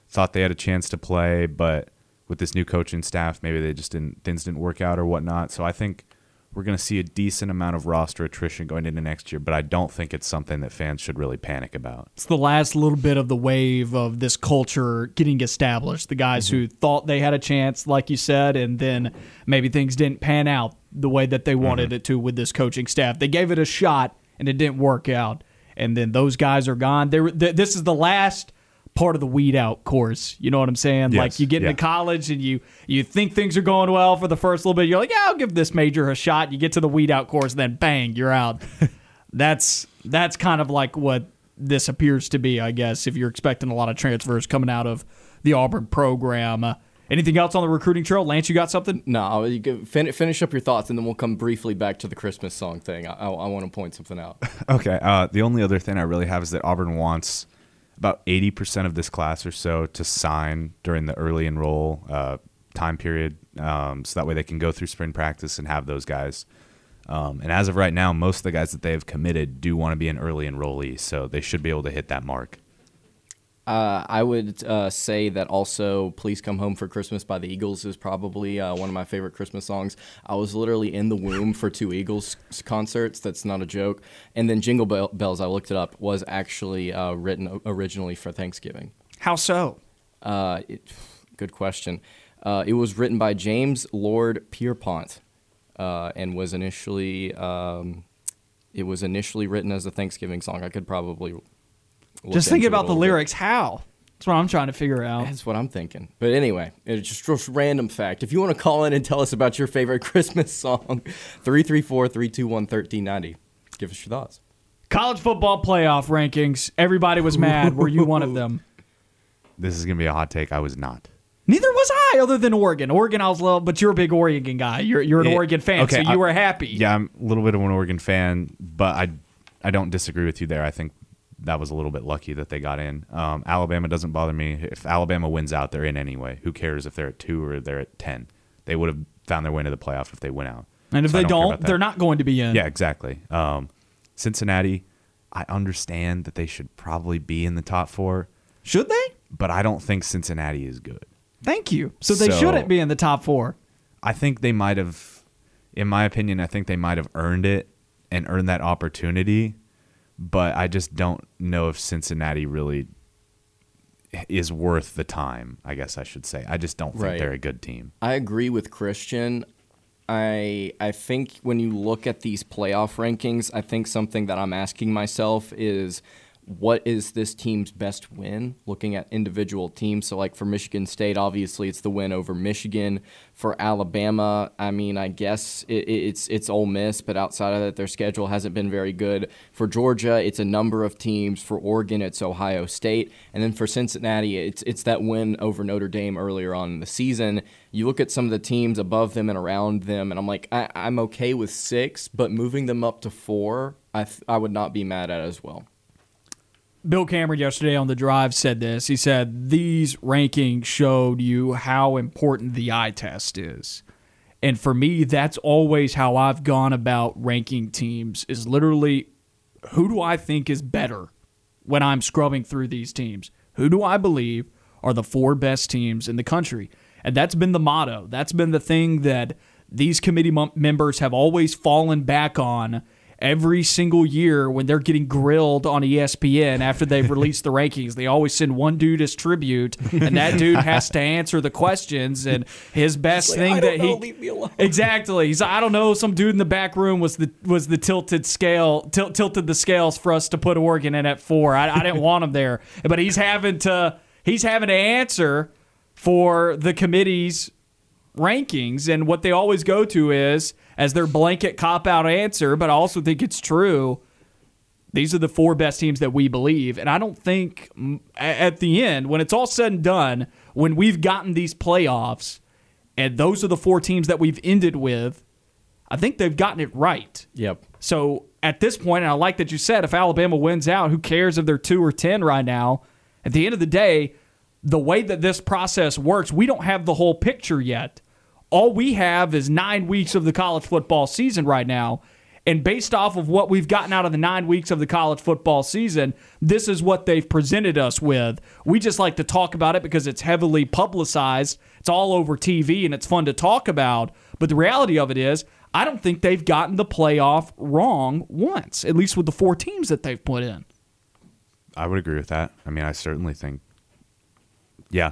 thought they had a chance to play, but with this new coaching staff, maybe they just didn't things didn't work out or whatnot. So I think we're going to see a decent amount of roster attrition going into next year, but I don't think it's something that fans should really panic about. It's the last little bit of the wave of this culture getting established. The guys mm-hmm. who thought they had a chance, like you said, and then maybe things didn't pan out the way that they mm-hmm. wanted it to with this coaching staff. They gave it a shot and it didn't work out. And then those guys are gone. They were- th- this is the last part of the weed out course. You know what I'm saying? Yes, Like you get yeah. into college and you you think things are going well for the first little bit. You're like, yeah, I'll give this major a shot. You get to the weed out course, and then bang, you're out. that's that's kind of like what this appears to be, I guess. If you're expecting a lot of transfers coming out of the Auburn program. Uh, anything else on the recruiting trail, Lance? You got something? No, you can fin- finish up your thoughts, and then we'll come briefly back to the Christmas song thing. I, I, I want to point something out. Okay. Uh, the only other thing I really have is that Auburn wants about 80% of this class or so to sign during the early enroll uh, time period. Um, so that way they can go through spring practice and have those guys. Um, and as of right now, most of the guys that they have committed do want to be an early enrollee. So they should be able to hit that mark. Uh, I would uh, say that also "Please Come Home for Christmas" by the Eagles is probably uh, one of my favorite Christmas songs. I was literally in the womb for two Eagles concerts. That's not a joke. And then "Jingle Bell- Bells," I looked it up, was actually uh, written originally for Thanksgiving. How so? Uh, it, good question. Uh, it was written by James Lord Pierpont, uh, and was initially um, it was initially written as a Thanksgiving song. I could probably Just think about the little bit. lyrics. How? That's what I'm trying to figure out. That's what I'm thinking. But anyway, it's just just random fact. If you want to call in and tell us about your favorite Christmas song, 334 321 1390. Give us your thoughts. College football playoff rankings. Everybody was mad. Were you one of them? This is going to be a hot take. I was not. Neither was I, other than Oregon. Oregon, I was little, but you're a big Oregon guy. You're you're an Yeah, Oregon fan, okay, so you I- were happy. Yeah, I'm a little bit of an Oregon fan, but I, I don't disagree with you there. I think that was a little bit lucky that they got in. Um, Alabama doesn't bother me. If Alabama wins out, they're in anyway. Who cares if they're at two or they're at ten? They would have found their way into the playoff if they win out. And if So they don't don't, they're not going to be in. Yeah, exactly. Um, Cincinnati, I understand that they should probably be in the top four, Should they? but I don't think Cincinnati is good. Thank you. So they So- shouldn't be in the top four. I think they might have, in my opinion, I think they might have earned it and earned that opportunity, but I just don't know if Cincinnati really is worth the time. I guess I should say. I just don't think Right. they're a good team. I agree with Christian. I I think when you look at these playoff rankings, I think something that I'm asking myself is what is this team's best win looking at individual teams. So like for michigan state obviously it's the win over michigan. For alabama i mean i guess it, it's it's Ole miss but outside of that their schedule hasn't been very good. For georgia it's a number of teams. For oregon it's ohio state. And then for cincinnati it's it's that win over notre dame earlier on in the season. You look at some of the teams above them and around them and i'm like I, i'm okay with six but moving them up to four I, th- I would not be mad at as well Bill Cameron yesterday on the drive said this. He said these rankings showed you how important the eye test is. And for me, that's always how I've gone about ranking teams is literally who do I think is better when I'm scrubbing through these teams? Who do I believe are the four best teams in the country? And that's been the motto. That's been the thing that these committee members have always fallen back on every single year when they're getting grilled on ESPN after they've released the rankings. They always send one dude as tribute, and that dude has to answer the questions. And his best like, thing "I that know, he leave me alone." exactly. He's I don't know. Some dude in the back room was the was the tilted scale tilt, tilted the scales for us to put Oregon in at four. I, I didn't want him there, but he's having to he's having to answer for the committee's rankings, and what they always go to is as their blanket cop out answer. But I also think it's true. These are the four best teams that we believe, and I don't think at the end, when it's all said and done, when we've gotten these playoffs, and those are the four teams that we've ended with, I think they've gotten it right. yep So at this point, and I like that you said if Alabama wins out, who cares if they're two or ten right now? At the end of the day, the way that this process works, we don't have the whole picture yet. All we have is nine weeks of the college football season right now. And based off of what we've gotten out of the nine weeks of the college football season, this is what they've presented us with. We just like to talk about it because it's heavily publicized. It's all over TV and it's fun to talk about. But the reality of it is, I don't think they've gotten the playoff wrong once, at least with the four teams that they've put in. I would agree with that. I mean, I certainly think. Yeah,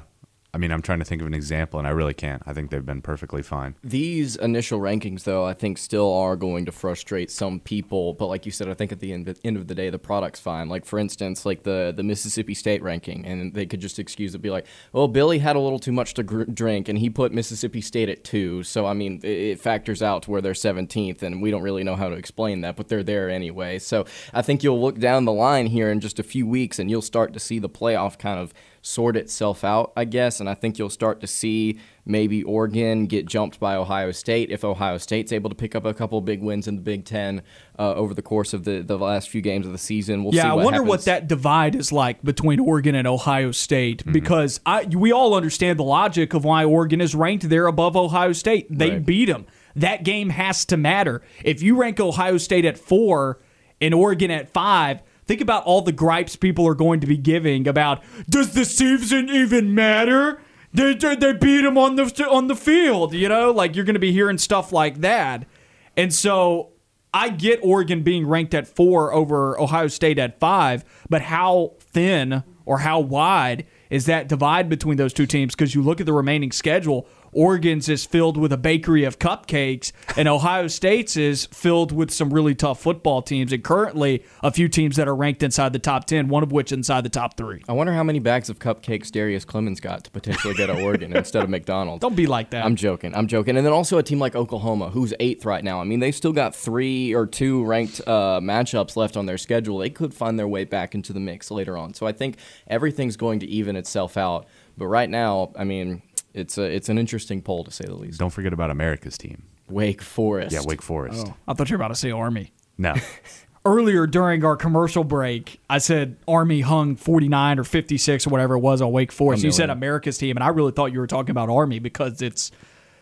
I mean, I'm trying to think of an example, and I really can't. I think they've been perfectly fine. These initial rankings, though, I think still are going to frustrate some people. But like you said, I think at the end, end of the day, the product's fine. Like for instance, like the the Mississippi State ranking, and they could just excuse it, be like, "Well, Billy had a little too much to gr- drink, and he put Mississippi State at two. So I mean, it, it factors out to where they're 17th, and we don't really know how to explain that, but they're there anyway. So I think you'll look down the line here in just a few weeks, and you'll start to see the playoff kind of sort itself out, I guess. And I think you'll start to see maybe Oregon get jumped by Ohio State if Ohio State's able to pick up a couple big wins in the Big Ten uh, over the course of the, the last few games of the season. We'll see Yeah, I what wonder what that divide is like between Oregon and Ohio State Mm-hmm. because I we all understand the logic of why Oregon is ranked there above Ohio State. They Right. beat them. That game has to matter. If you rank Ohio State at four and Oregon at five, think about all the gripes people are going to be giving about does the season even matter? They, they, they beat them on the on the field, you know, like you're going to be hearing stuff like that, and so I get Oregon being ranked at four over Ohio State at five, but how thin or how wide is that divide between those two teams? Because you look at the remaining schedule, Oregon's is filled with a bakery of cupcakes, and Ohio State's is filled with some really tough football teams, and currently a few teams that are ranked inside the top 10, one of which inside the top three. I wonder how many bags of cupcakes Darrius Clemons got to potentially get to Oregon instead of McDonald's. Don't be like that. I'm joking. I'm joking. And then also a team like Oklahoma, who's eighth right now. I mean, they've still got three or two ranked uh, matchups left on their schedule. They could find their way back into the mix later on. So I think everything's going to even itself out. But right now, I mean, it's a, it's an interesting poll to say the least. Don't forget about America's team. Wake Forest. Yeah, Wake Forest. Oh, I thought you were about to say Army. No, earlier during our commercial break, I said Army hung 49 or 56 or whatever it was on Wake Forest. You said. America's team, and I really thought you were talking about Army because it's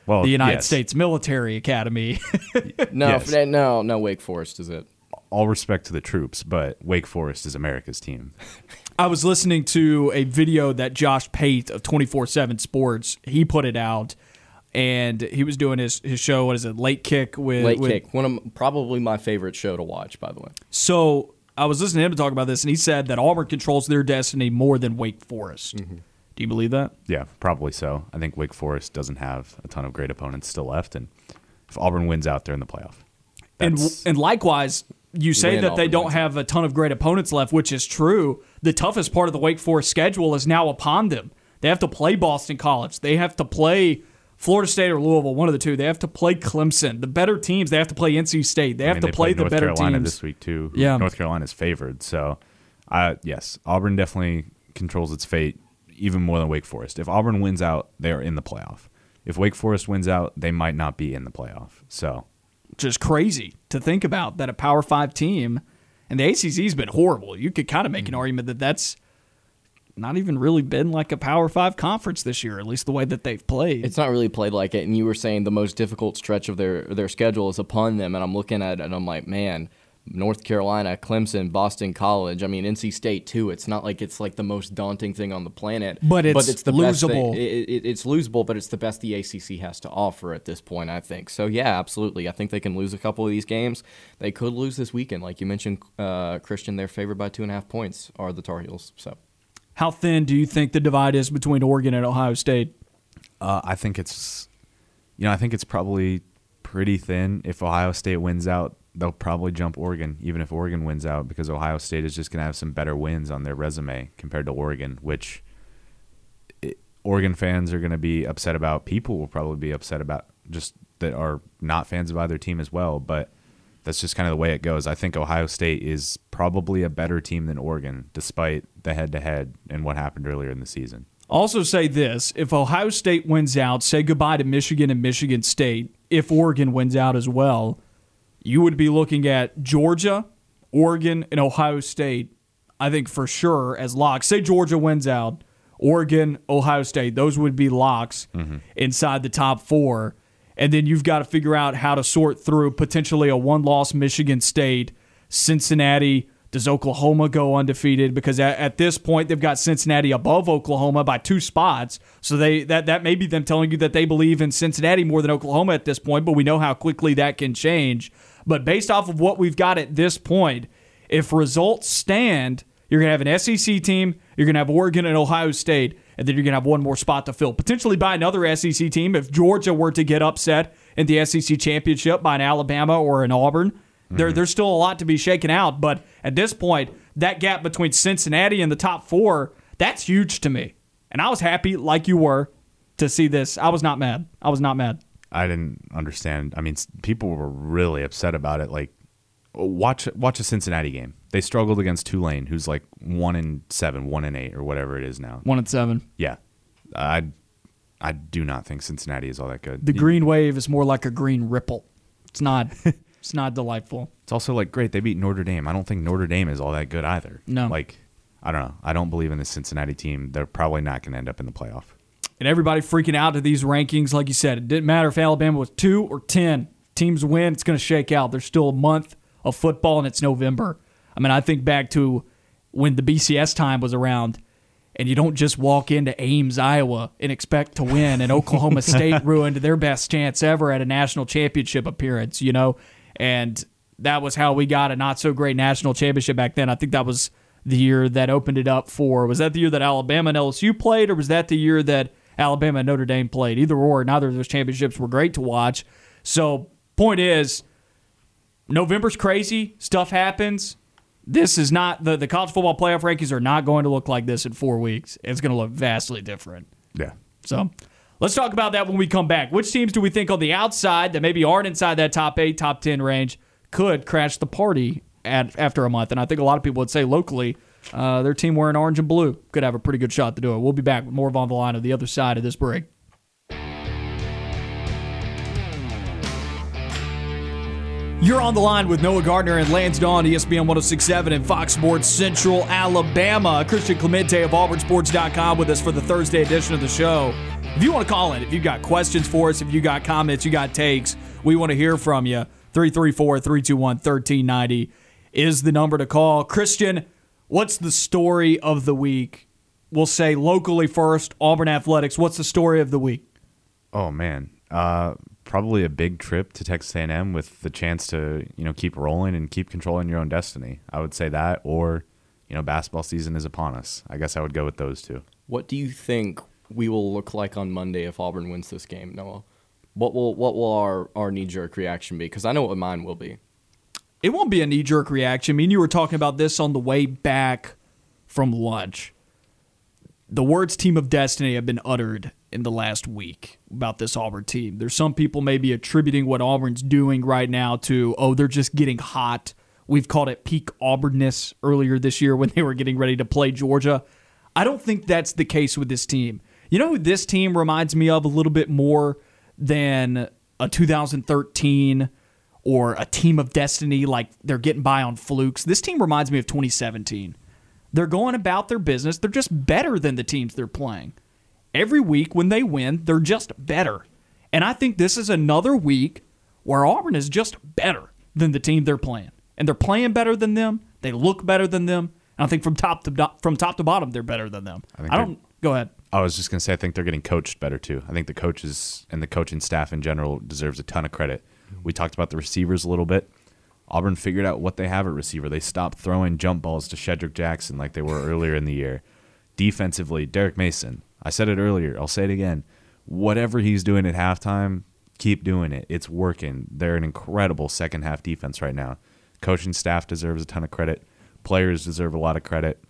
Well, the United yes. States Military Academy. No, Yes. no, no. Wake Forest is it? All respect to the troops, but Wake Forest is America's team. I was listening to a video that Josh Pate of 24 7 Sports, he put it out. And he was doing his, his show. What is it? Late Kick with Late with- Kick. One of probably my favorite show to watch. By the way. So I was listening to him talk about this, and he said that Auburn controls their destiny more than Wake Forest. Mm-hmm. Do you believe that? Yeah, probably so. I think Wake Forest doesn't have a ton of great opponents still left, and if Auburn wins out, they're in the playoff. And That's- and likewise, you say Win that they don't wins. have a ton of great opponents left, which is true. The toughest part of the Wake Forest schedule is now upon them. They have to play Boston College. They have to play Florida State or Louisville, one of the two. They have to play Clemson. The better teams. They have to play NC State. They I have mean, to they play the North better Carolina teams. this week too. Yeah. North Carolina's favored. So, uh, yes, Auburn definitely controls its fate even more than Wake Forest. If Auburn wins out, they are in the playoff. If Wake Forest wins out, they might not be in the playoff. So, just crazy to think about that a Power Five team, and the ACC's been horrible. You could kind of make an mm-hmm. argument that that's not even really been like a Power Five conference this year, at least the way that they've played. It's not really played like it. And you were saying the most difficult stretch of their their schedule is upon them, and I'm looking at it and I'm like, man, North Carolina, Clemson, Boston College. I mean, NC State too. It's not like it's like the most daunting thing on the planet, But it's the best thing- losable. It, it, it's losable, but it's the best the ACC has to offer at this point. I think so. Yeah, absolutely. I think they can lose a couple of these games. They could lose this weekend, like you mentioned, uh, Christian. They're favored by two and a half points. Are the Tar Heels? So. How thin do you think the divide is between Oregon and Ohio State? uh, I think it's, you know, I think it's probably pretty thin. If Ohio State wins out, they'll probably jump Oregon, even if Oregon wins out, because Ohio State is just going to have some better wins on their resume compared to Oregon, which it, Oregon fans are going to be upset about. People will probably be upset about just that are not fans of either team as well. But that's just kind of the way it goes. I think Ohio State is probably a better team than Oregon, despite the head to head and what happened earlier in the season. Also, say this if Ohio State wins out, say goodbye to Michigan and Michigan State. If Oregon wins out as well, you would be looking at Georgia, Oregon, and Ohio State, I think for sure as locks. Say Georgia wins out, Oregon, Ohio State, those would be locks mm-hmm. inside the top four. And then you've got to figure out how to sort through potentially a one loss Michigan State, Cincinnati. Does Oklahoma go undefeated? Because at, at this point they've got Cincinnati above Oklahoma by two spots. So they that that may be them telling you that they believe in Cincinnati more than Oklahoma at this point. But we know how quickly that can change. But based off of what we've got at this point, if results stand, you're going to have an SEC team, you're going to have Oregon and Ohio State, and then you're going to have one more spot to fill, potentially by another SEC team. If Georgia were to get upset in the SEC championship by an Alabama or an Auburn, there, mm-hmm. there's still a lot to be shaken out. But at this point, that gap between Cincinnati and the top four, that's huge to me. And I was happy, like you were, to see this. I was not mad. I was not mad. I didn't understand. I mean, people were really upset about it. Like, oh, watch watch a Cincinnati game. They struggled against Tulane, who's like one in seven, one in eight, or whatever it is now. One in seven. Yeah, I I do not think Cincinnati is all that good. The green wave is more like a green ripple. It's not. it's not delightful. It's also like great they beat Notre Dame. I don't think Notre Dame is all that good either. No. like I don't know. I don't believe in the Cincinnati team. They're probably not going to end up in the playoff. And everybody freaking out to these rankings. Like you said, it didn't matter if Alabama was two or ten. Teams win, it's going to shake out. There's still a month of football, and it's November. I mean, I think back to when the BCS time was around, and you don't just walk into Ames, Iowa, and expect to win. And Oklahoma State ruined their best chance ever at a national championship appearance. You know, and that was how we got a not so great national championship back then. I think that was the year that opened it up for. Was that the year that Alabama and LSU played, or was that the year that Alabama and Notre Dame played? Either or, neither of those championships were great to watch. So, point is, November's crazy. Stuff happens. This is not the the college football playoff rankings are not going to look like this in four weeks. It's going to look vastly different. Yeah. So let's talk about that when we come back. Which teams do we think on the outside that maybe aren't inside that top eight, top 10 range could crash the party at, after a month? And I think a lot of people would say locally, uh, their team wearing orange and blue could have a pretty good shot to do it. We'll be back with more of On the Line on the other side of this break. You're on the line with Noah Gardner and Lance Dawe, ESPN 1067 and Fox Sports Central Alabama. Christian Clemente of AuburnSports.com with us for the Thursday edition of the show. If you want to call in, if you've got questions for us, if you got comments, you got takes, we want to hear from you. 334 321 1390 is the number to call. Christian, what's the story of the week? We'll say locally first, Auburn Athletics. What's the story of the week? Oh man, uh, probably a big trip to Texas A&M with the chance to you know keep rolling and keep controlling your own destiny. I would say that, or you know, basketball season is upon us. I guess I would go with those two. What do you think we will look like on Monday if Auburn wins this game, Noah? What will what will our, our knee jerk reaction be? Because I know what mine will be. It won't be a knee jerk reaction. I mean, you were talking about this on the way back from lunch. The words team of destiny have been uttered in the last week about this Auburn team. There's some people maybe attributing what Auburn's doing right now to, oh, they're just getting hot. We've called it peak Auburnness earlier this year when they were getting ready to play Georgia. I don't think that's the case with this team. You know who this team reminds me of a little bit more than a 2013 or a team of destiny like they're getting by on flukes. This team reminds me of 2017. They're going about their business. They're just better than the teams they're playing. Every week when they win, they're just better. And I think this is another week where Auburn is just better than the team they're playing. And they're playing better than them. They look better than them. And I think from top to from top to bottom, they're better than them. I, I don't. Go ahead. I was just gonna say I think they're getting coached better too. I think the coaches and the coaching staff in general deserves a ton of credit. We talked about the receivers a little bit. Auburn figured out what they have at receiver. They stopped throwing jump balls to Shedrick Jackson like they were earlier in the year. Defensively, Derek Mason. I said it earlier. I'll say it again. Whatever he's doing at halftime, keep doing it. It's working. They're an incredible second half defense right now. Coaching staff deserves a ton of credit. Players deserve a lot of credit.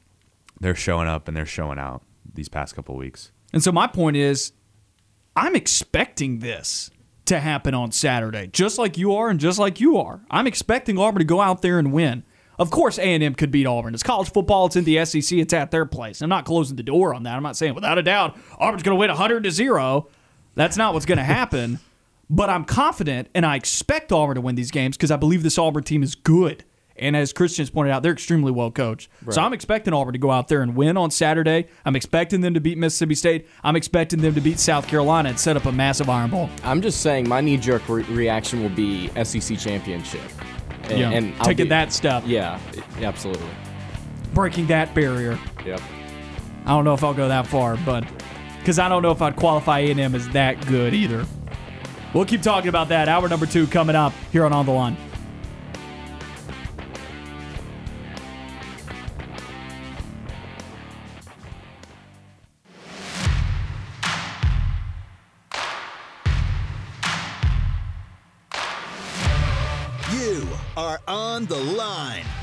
They're showing up and they're showing out these past couple weeks. And so my point is, I'm expecting this to happen on Saturday, just like you are and just like you are. I'm expecting Auburn to go out there and win. Of course, A&M could beat Auburn. It's college football. It's in the SEC. It's at their place. I'm not closing the door on that. I'm not saying without a doubt Auburn's going to win 100 to zero. That's not what's going to happen. but I'm confident, and I expect Auburn to win these games because I believe this Auburn team is good. And as Christian's pointed out, they're extremely well coached. Right. So I'm expecting Auburn to go out there and win on Saturday. I'm expecting them to beat Mississippi State. I'm expecting them to beat South Carolina and set up a massive Iron Bowl. I'm just saying my knee jerk re- reaction will be SEC championship. And, yeah, and taking be, that step. Yeah, absolutely. Breaking that barrier. Yep. I don't know if I'll go that far, but because I don't know if I'd qualify A&M as that good either. We'll keep talking about that. Hour number two coming up here on On the Line. Are on the line.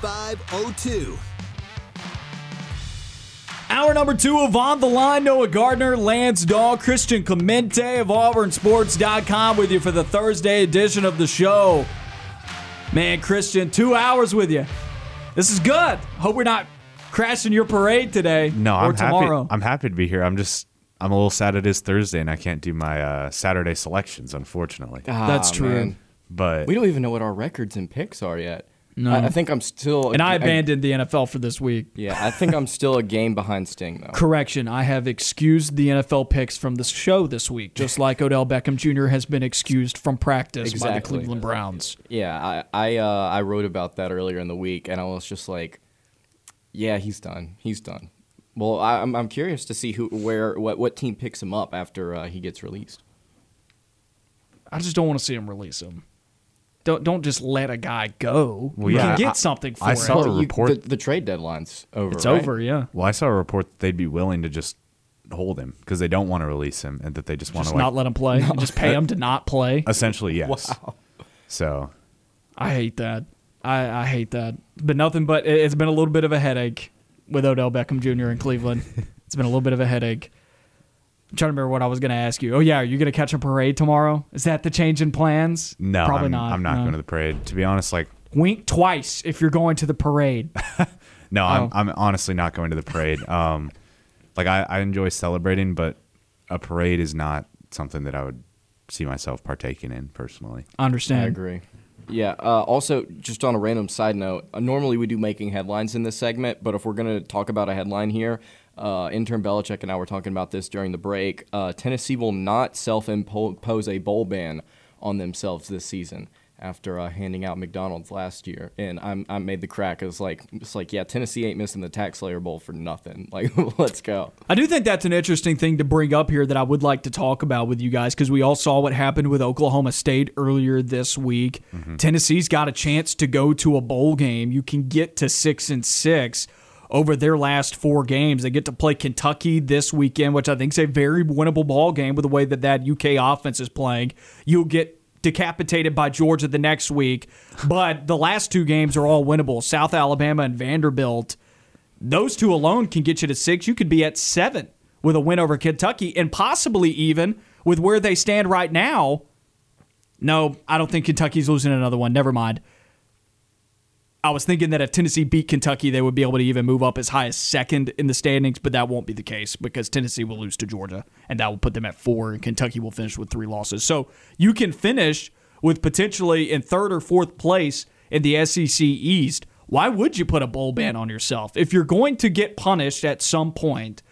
7502. Hour number two of On the Line, Noah Gardner, Lance Dawe, Christian Clemente of AuburnSports.com with you for the Thursday edition of the show. Man, Christian, two hours with you. This is good. Hope we're not crashing your parade today no, or I'm tomorrow. Happy, I'm happy to be here. I'm just I'm a little sad it is Thursday and I can't do my uh, Saturday selections, unfortunately. Ah, That's true. Man. But we don't even know what our records and picks are yet. No, I, I think I'm still. And I abandoned the NFL for this week. Yeah, I think I'm still a game behind Sting though. Correction, I have excused the NFL picks from the show this week, just like Odell Beckham Jr. has been excused from practice exactly. by the Cleveland Browns. Yeah, I I, uh, I wrote about that earlier in the week, and I was just like, yeah, he's done. He's done. Well, I, am I'm curious to see who, where, what, what team picks him up after uh, he gets released. I just don't want to see him release him don't don't just let a guy go. Well, you yeah, can get I, something for I it. saw a report. You, the, the, trade deadline's over. It's right? over. Yeah. Well, I saw a report that they'd be willing to just hold him because they don't want to release him and that they just, want to not let him play. No. Just pay him to not play. Essentially, yes. Wow. So, I hate that. I, I hate that. But nothing but it's been a little bit of a headache with Odell Beckham Jr. in Cleveland. it's been a little bit of a headache. I'm trying to remember what I was going to ask you. Oh yeah, are you going to catch a parade tomorrow? Is that the change in plans? No, probably I'm, not. I'm not no. going to the parade. To be honest, like Wink twice if you're going to the parade. no, Oh. I'm I'm honestly not going to the parade. Um, like I, I enjoy celebrating, but a parade is not something that I would see myself partaking in personally. I Understand? I agree. Yeah. Uh, also, just on a random side note, uh, normally we do making headlines in this segment, but if we're going to talk about a headline here, uh, intern Belichick and I were talking about this during the break. Uh, Tennessee will not self-impose a bowl ban on themselves this season after uh, handing out McDonald's last year, and I'm, I made the crack. It's like it's like yeah, Tennessee ain't missing the TaxSlayer Bowl for nothing. Like let's go. I do think that's an interesting thing to bring up here that I would like to talk about with you guys because we all saw what happened with Oklahoma State earlier this week. Tennessee's got a chance to go to a bowl game. You can get to six and six over their last four games. They get to play Kentucky this weekend, which I think is a very winnable ball game with the way that that UK offense is playing. You'll get decapitated by Georgia the next week, but the last two games are all winnable. South Alabama and Vanderbilt. Those two alone can get you to six. You could be at seven with a win over Kentucky, and possibly even with where they stand right now. No, I don't think Kentucky's losing another one. Never mind. I was thinking that if Tennessee beat Kentucky, they would be able to even move up as high as second in the standings, but that won't be the case because Tennessee will lose to Georgia, and that will put them at four, and Kentucky will finish with three losses. So you can finish with potentially in third or fourth place in the SEC East. Why would you put a bowl ban on yourself? If you're going to get punished at some point,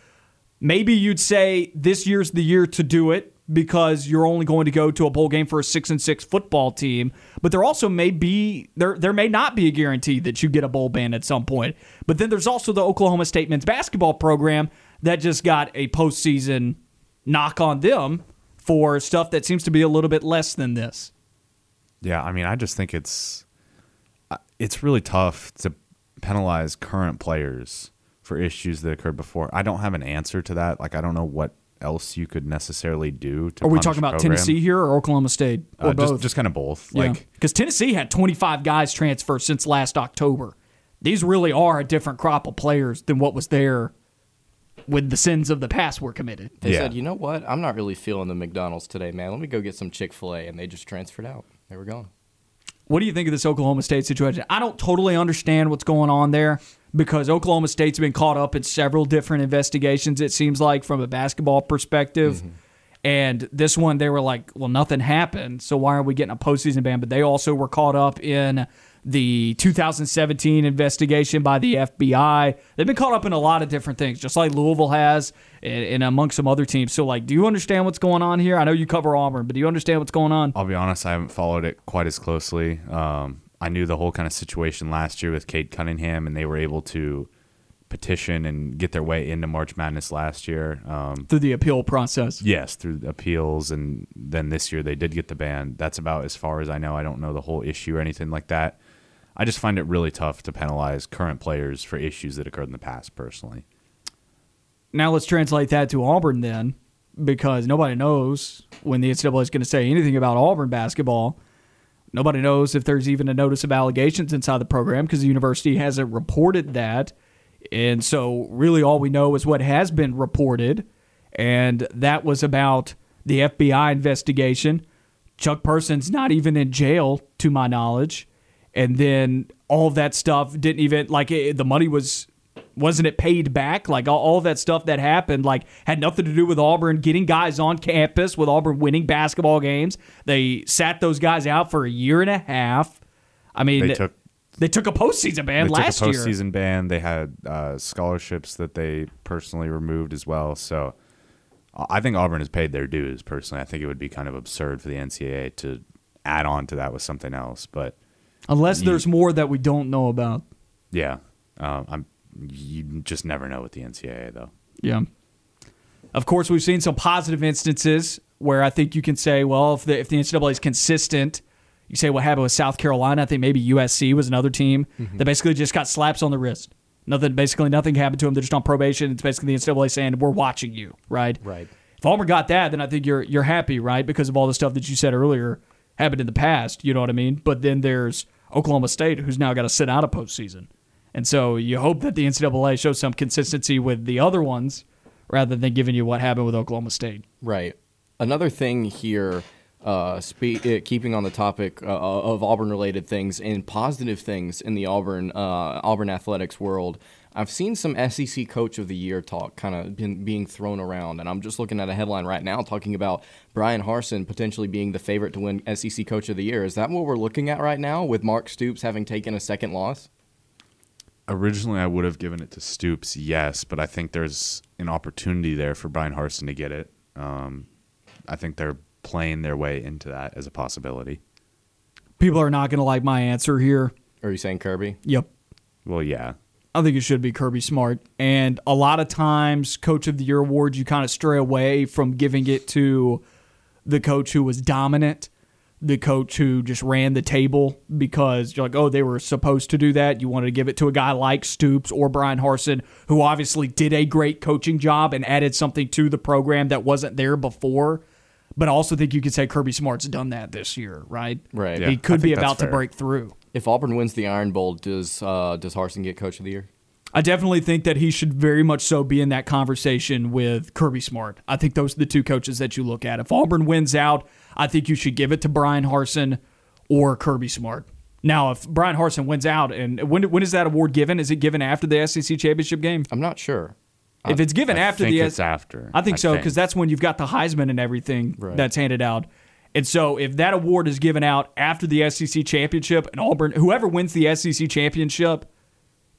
maybe you'd say this year's the year to do it because you're only going to go to a bowl game for a six and six football team. But there also may be there there may not be a guarantee that you get a bowl ban at some point. But then there's also the Oklahoma State men's basketball program that just got a postseason knock on them for stuff that seems to be a little bit less than this. Yeah, I mean, I just think it's uh, it's really tough to penalize current players for issues that occurred before. I don't have an answer to that. Like, I don't know what else you could necessarily do to. Are we punish talking about program. Tennessee here or Oklahoma State or Uh, both? just, just kind of both. Like, because Tennessee had 25 guys transfer since last October. These really are a different crop of players than what was there when the sins of the past were committed. They Yeah. said, you know what? I'm not really feeling the McDonald's today, man. Let me go get some Chick Fil A, and they just transferred out. They were gone. What do you think of this Oklahoma State situation? I don't totally understand what's going on there because Oklahoma State's been caught up in several different investigations, it seems like, from a basketball perspective. Mm-hmm. And this one, they were like, well, nothing happened. So why are we getting a postseason ban? But they also were caught up in the 2017 investigation by the FBI. They've been caught up in a lot of different things, just like Louisville has and, and among some other teams. So, like, do you understand what's going on here? I know you cover Auburn, but do you understand what's going on? I'll be honest, I haven't followed it quite as closely. Um, I knew the whole kind of situation last year with Cade Cunningham, and they were able to petition and get their way into March Madness last year. Um, Through the appeal process. yes, through appeals, and then this year they did get the ban. That's about as far as I know. I don't know the whole issue or anything like that. I just find it really tough to penalize current players for issues that occurred in the past. Personally, Now let's translate that to Auburn then, because nobody knows when the NCAA is going to say anything about Auburn basketball. Nobody knows if there's even a notice of allegations inside the program because the university hasn't reported that. And so, really, all we know is what has been reported, and that was about the FBI investigation. Chuck Person's not even in jail, to my knowledge. And then all that stuff didn't even like it, the money was wasn't it paid back? Like all, all that stuff that happened, like had nothing to do with Auburn getting guys on campus with Auburn winning basketball games. They sat those guys out for a year and a half. I mean, they took they took a postseason ban they last took a year. ban. They had uh, scholarships that they personally removed as well. So I I think Auburn has paid their dues. Personally, I think it would be kind of absurd for the NCAA to add on to that with something else. But Unless there's more that we don't know about. yeah, um, I'm. You just never know with the NCAA though. Yeah. Of course, we've seen some positive instances where I think you can say, well, if the if the NCAA is consistent, you say what happened with South Carolina. I think maybe USC was another team that basically just got slaps on the wrist. Nothing, basically nothing happened to them. They're just on probation. It's basically the NCAA saying we're watching you, right? Right. If Auburn got that, then I think you're you're happy, right? Because of all the stuff that you said earlier happened in the past. You know what I mean? But then there's Oklahoma State, who's now got to sit out a postseason, and so you hope that the NCAA shows some consistency with the other ones, rather than giving you what happened with Oklahoma State. Right. Another thing here, uh, spe- uh, keeping on the topic uh, of Auburn-related things and positive things in the Auburn uh, Auburn athletics world, I've seen some SEC Coach of the Year talk kind of been being thrown around, and I'm just looking at a headline right now talking about Bryan Harsin potentially being the favorite to win SEC Coach of the Year. Is that what we're looking at right now, with Mark Stoops having taken a second loss? Originally, I would have given it to Stoops, yes, but I think there's an opportunity there for Bryan Harsin to get it. Um, I think they're playing their way into that as a possibility. People are not going to like my answer here. Are you saying Kirby? Yep. Well, yeah. I think it should be Kirby Smart. And a lot of times, Coach of the Year awards, you kind of stray away from giving it to the coach who was dominant, the coach who just ran the table because you're like, oh, they were supposed to do that. You wanted to give it to a guy like Stoops or Bryan Harsin, who obviously did a great coaching job and added something to the program that wasn't there before. But I also think you could say Kirby Smart's done that this year, right? Right. Yeah, he could be about to break through. If Auburn wins the Iron Bowl, does uh, does Harsin get Coach of the Year? I definitely think that he should very much so be in that conversation with Kirby Smart. I think those are the two coaches that you look at. If Auburn wins out, I think you should give it to Bryan Harsin or Kirby Smart. Now, if Bryan Harsin wins out, and when when is that award given? Is it given after the SEC championship game? I'm not sure. If it's given I after think the it's after. I think I so because that's when you've got the Heisman and everything Right. that's handed out. And so if that award is given out after the SEC championship and Auburn, whoever wins the SEC championship,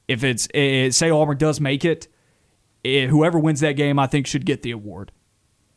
if it's eh, say Auburn does make it, eh, whoever wins that game, I think should get the award.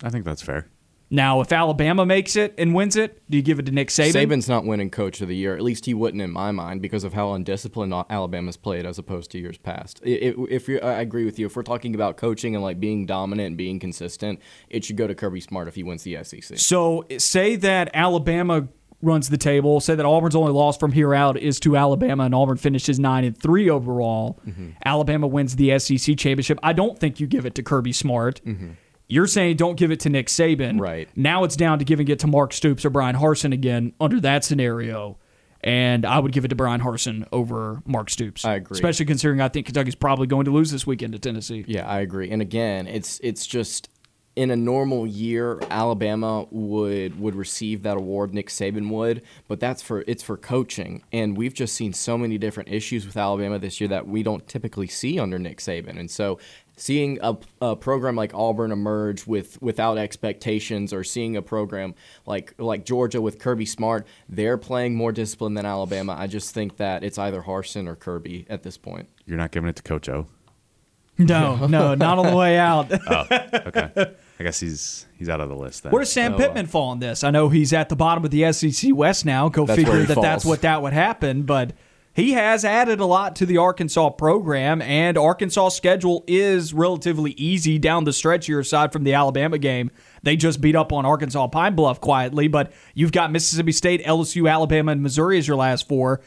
I think that's fair. Now, if Alabama makes it and wins it, do you give it to Nick Saban? Saban's not winning Coach of the Year. At least he wouldn't in my mind because of how undisciplined Alabama's played as opposed to years past. If, I agree with you, if we're talking about coaching and like being dominant and being consistent, it should go to Kirby Smart if he wins the SEC. So say that Alabama runs the table. Say that Auburn's only loss from here out is to Alabama, and Auburn finishes nine and three overall. Mm-hmm. Alabama wins the SEC championship. I don't think you give it to Kirby Smart. Mm-hmm. You're saying don't give it to Nick Saban. Right. Now it's down to giving it to Mark Stoops or Bryan Harsin again under that scenario. And I would give it to Bryan Harsin over Mark Stoops. I agree. Especially considering I think Kentucky's probably going to lose this weekend to Tennessee. Yeah, I agree. And again, it's it's just in a normal year, Alabama would would receive that award. Nick Saban would, but that's for it's for coaching, and we've just seen so many different issues with Alabama this year that we don't typically see under Nick Saban, and so. Seeing a, a program like Auburn emerge with without expectations, or seeing a program like like Georgia with Kirby Smart, they're playing more discipline than Alabama. I just think that it's either Harsin or Kirby at this point. You're not giving it to Coach O. No, no, not on the way out. Oh, okay. I guess he's he's out of the list then. Where does Sam Oh, Pittman uh, fall in this? I know he's at the bottom of the SEC West now. Go That's figure where he that that's what that would happen. But he has added a lot to the Arkansas program, and Arkansas' schedule is relatively easy down the stretch here, aside from the Alabama game. They just beat up on Arkansas Pine Bluff quietly, but you've got Mississippi State, LSU, Alabama, and Missouri as your last four.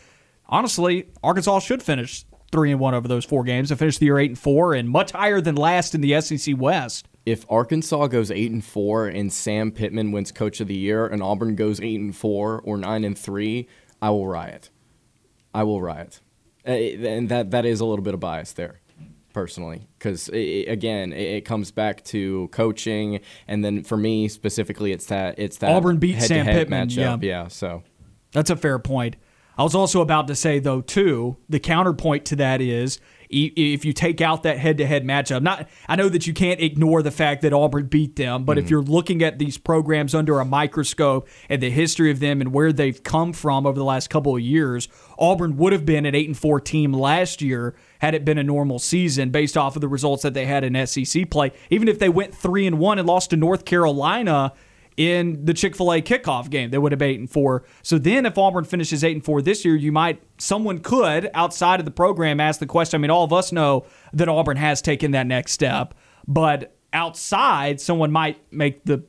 Honestly, Arkansas should finish three and one over those four games and finish the year eight and four, and much higher than last in the SEC West. if Arkansas goes eight and four and Sam Pittman wins Coach of the Year and Auburn goes eight and four or nine and three, I will riot. I will riot, Uh, and that that is a little bit of bias there, personally, because again, it, it comes back to coaching, and then for me specifically, it's that it's that Auburn beat Sam Pittman, matchup. yeah. yeah. So That's a fair point. I was also about to say though too, the counterpoint to that is if you take out that head-to-head matchup. Not I know that you can't ignore the fact that Auburn beat them, but if mm-hmm. you're looking at these programs under a microscope and the history of them and where they've come from over the last couple of years, Auburn would have been an 8 and 4 team last year had it been a normal season based off of the results that they had in SEC play. Even if they went 3 and 1 and lost to North Carolina, in the Chick Fil A kickoff game. They would have eight and four. So then, if Auburn finishes eight and four this year, you might someone could outside of the program ask the question. I mean, all of us know that Auburn has taken that next step, but outside, someone might make the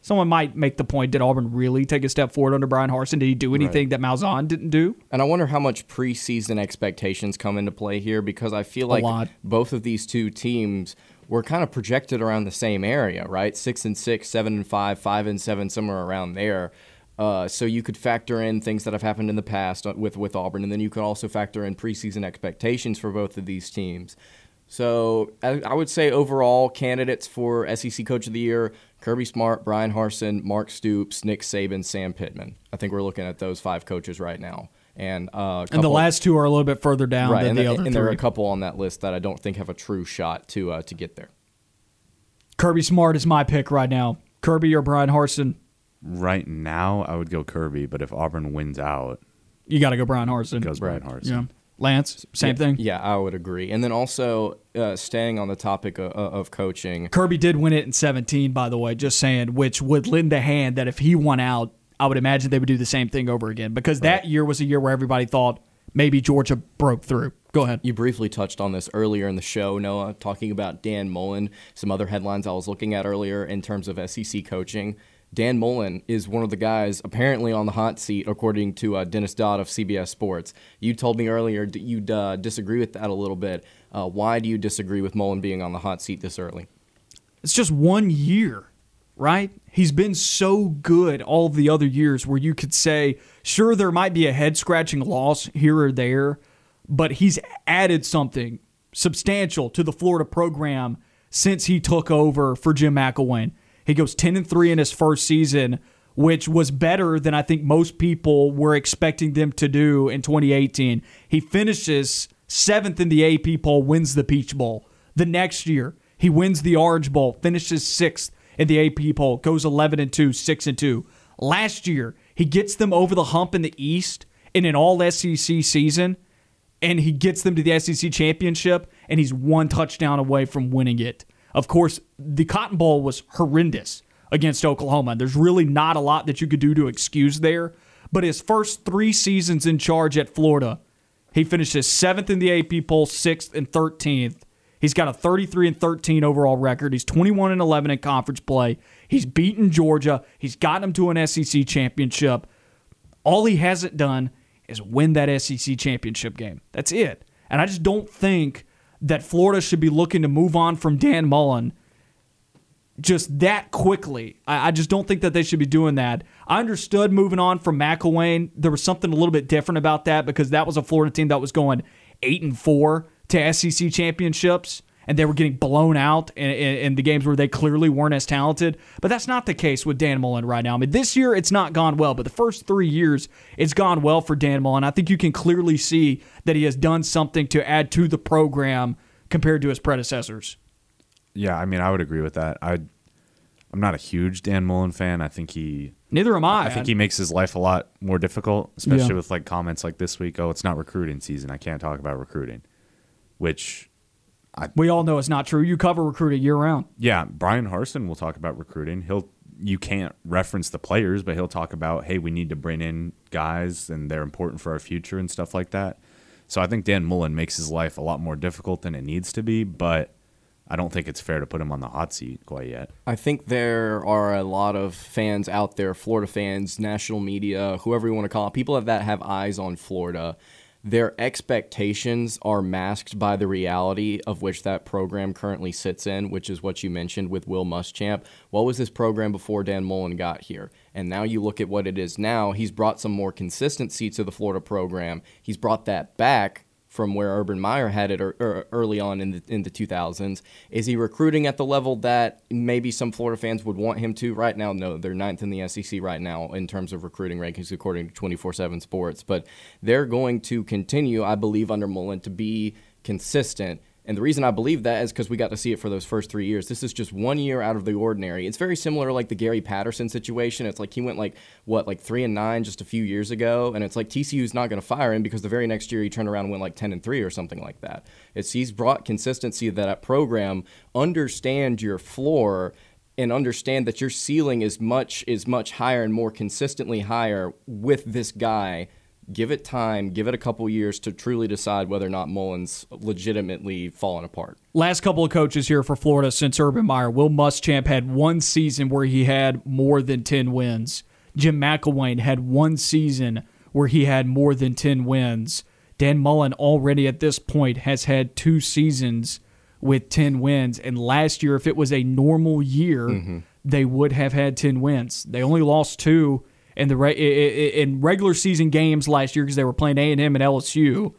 someone might make the point did Auburn really take a step forward under Bryan Harsin? Did he do anything that Malzahn didn't do? And I wonder how much preseason expectations come into play here because I feel like both of these two teams were kind of projected around the same area, right? Six and six, seven and five, five and seven, somewhere around there. Uh, so you could factor in things that have happened in the past with with Auburn, and then you could also factor in preseason expectations for both of these teams. So I, I would say overall candidates for SEC Coach of the Year: Kirby Smart, Bryan Harsin, Mark Stoops, Nick Saban, Sam Pittman. I think we're looking at those five coaches right now. And, uh, and the last two are a little bit further down right, than and the, the other and three. there are a couple on that list that I don't think have a true shot to uh, to get there. Kirby Smart is my pick right now. Kirby or Bryan Harsin, Right now, I would go Kirby, but if Auburn wins out, you got to go Bryan Harsin. goes Brian Right. Harsin. Yeah. Lance, same yeah, thing. Yeah, I would agree. And then also uh, staying on the topic of, of coaching, Kirby did win it in 17, by the way, just saying, which would lend a hand that if he won out, I would imagine they would do the same thing over again because that year was a year where everybody thought maybe Georgia broke through. Go ahead. You briefly touched on this earlier in the show, Noah, talking about Dan Mullen. Some other headlines I was looking at earlier in terms of SEC coaching. Dan Mullen is one of the guys apparently on the hot seat, according to uh, Dennis Dodd of CBS Sports. You told me earlier that you'd uh, disagree with that a little bit. Uh, why do you disagree with Mullen being on the hot seat this early? It's just one year, right? He's been so good all the other years where you could say, sure, there might be a head scratching loss here or there, but he's added something substantial to the Florida program since he took over for Jim McElwain. He goes 10 and 3 in his first season, which was better than I think most people were expecting them to do in 2018. He finishes seventh in the AP poll, wins the Peach Bowl. The next year, he wins the Orange Bowl, finishes sixth in the AP poll, goes 11 and 2, 6 and 2. Last year, he gets them over the hump in the East in an all SEC season, and he gets them to the SEC championship, and he's one touchdown away from winning it. Of course, the Cotton Bowl was horrendous against Oklahoma. There's really not a lot that you could do to excuse there. But his first three seasons in charge at Florida, he finishes seventh in the AP poll, sixth and 13th. He's got a 33 and 13 overall record. He's 21 and 11 in conference play. He's beaten Georgia. He's gotten him to an SEC championship. All he hasn't done is win that SEC championship game. That's it. And I just don't think that Florida should be looking to move on from Dan Mullen just that quickly. I, I just don't think that they should be doing that. I understood moving on from McElwain. There was something a little bit different about that because that was a Florida team that was going eight and four to SEC championships, and they were getting blown out in, in, in the games where they clearly weren't as talented. But that's not the case with Dan Mullen right now. I mean, this year it's not gone well, but the first three years it's gone well for Dan Mullen. I think you can clearly see that he has done something to add to the program compared to his predecessors. Yeah, I mean, I would agree with that. I, I'm not a huge Dan Mullen fan. I think he, Neither am I. I think he makes his life a lot more difficult, especially Yeah. with like comments like this week. Oh, it's not recruiting season. I can't talk about recruiting, which, we all know it's not true. You cover recruiting year round. yeah, Bryan Harsin will talk about recruiting. He'll, you can't reference the players, but he'll talk about, hey, we need to bring in guys and they're important for our future and stuff like that. So I think Dan Mullen makes his life a lot more difficult than it needs to be, but I don't think it's fair to put him on the hot seat quite yet. I think there are a lot of fans out there, Florida fans, national media, whoever you want to call it, people that have eyes on Florida. Their expectations are masked by the reality of which that program currently sits in, which is what you mentioned with Will Muschamp. What was this program before Dan Mullen got here? And now you look at what it is now. He's brought some more consistency to the Florida program. He's brought that back from where Urban Meyer had it er, er, early on in the in the 2000s. Is he recruiting at the level that maybe some Florida fans would want him to? Right now, no. They're ninth in the SEC right now in terms of recruiting rankings, according to 24/7 Sports. But they're going to continue, I believe, under Mullen to be consistent. And the reason I believe that is because we got to see it for those first three years. This is just one year out of the ordinary. It's very similar like the Gary Patterson situation. It's like he went like what, like three and nine just a few years ago, and it's like TCU's not going to fire him because the very next year he turned around and went like ten and three or something like that. It's he's brought consistency to that program. Understand your floor and understand that your ceiling is much is much higher and more consistently higher with this guy give it time, give it a couple years to truly decide whether or not Mullen's legitimately fallen apart. Last couple of coaches here for Florida since Urban Meyer. Will Muschamp had one season where he had more than 10 wins. Jim McElwain had one season where he had more than 10 wins. Dan Mullen already at this point has had two seasons with 10 wins. And last year, if it was a normal year, mm-hmm. they would have had 10 wins. They only lost two in the re- in regular season games last year because they were playing A&M and LSU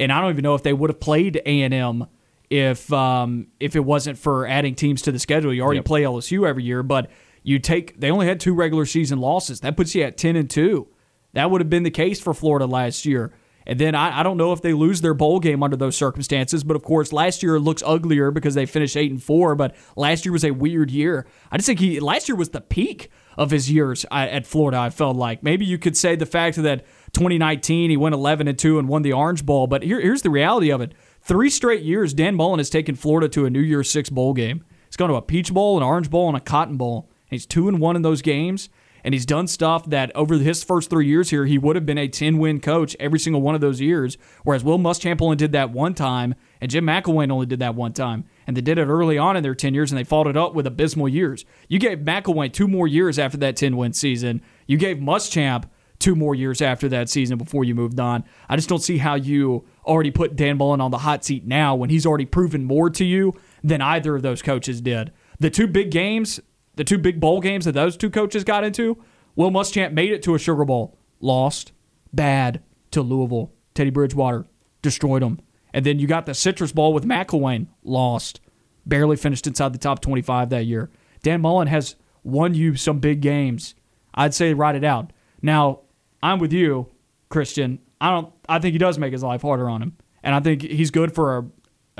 and I don't even know if they would have played A and M if um, if it wasn't for adding teams to the schedule. You already Yep. play LSU every year, but you take they only had two regular season losses. That puts you at ten and two. That would have been the case for Florida last year. And then I, I don't know if they lose their bowl game under those circumstances, but of course last year looks uglier because they finished eight and four. But last year was a weird year. I just think he last year was the peak of his years uh, at Florida. I felt like maybe you could say the fact that 2019 he went 11 and two and won the Orange Bowl. But here, here's the reality of it: three straight years Dan Mullen has taken Florida to a New Year's Six bowl game. He's gone to a Peach Bowl, an Orange Bowl, and a Cotton Bowl. He's two and one in those games and he's done stuff that over his first three years here, he would have been a 10 win coach every single one of those years. Whereas Will Muschamp only did that one time, and Jim McElwain only did that one time. And they did it early on in their 10 years, and they followed it up with abysmal years. You gave McElwain two more years after that 10 win season. You gave Muschamp two more years after that season before you moved on. I just don't see how you already put Dan Mullen on the hot seat now when he's already proven more to you than either of those coaches did. The two big games, the two big bowl games that those two coaches got into, Will Muschamp made it to a Sugar Bowl, lost, bad to Louisville. Teddy Bridgewater destroyed them. And then you got the Citrus Bowl with McElwain, lost, barely finished inside the top 25 that year. Dan Mullen has won you some big games. I'd say write it out. Now, I'm with you, Christian. I don't. I think he does make his life harder on him, and I think he's good for a,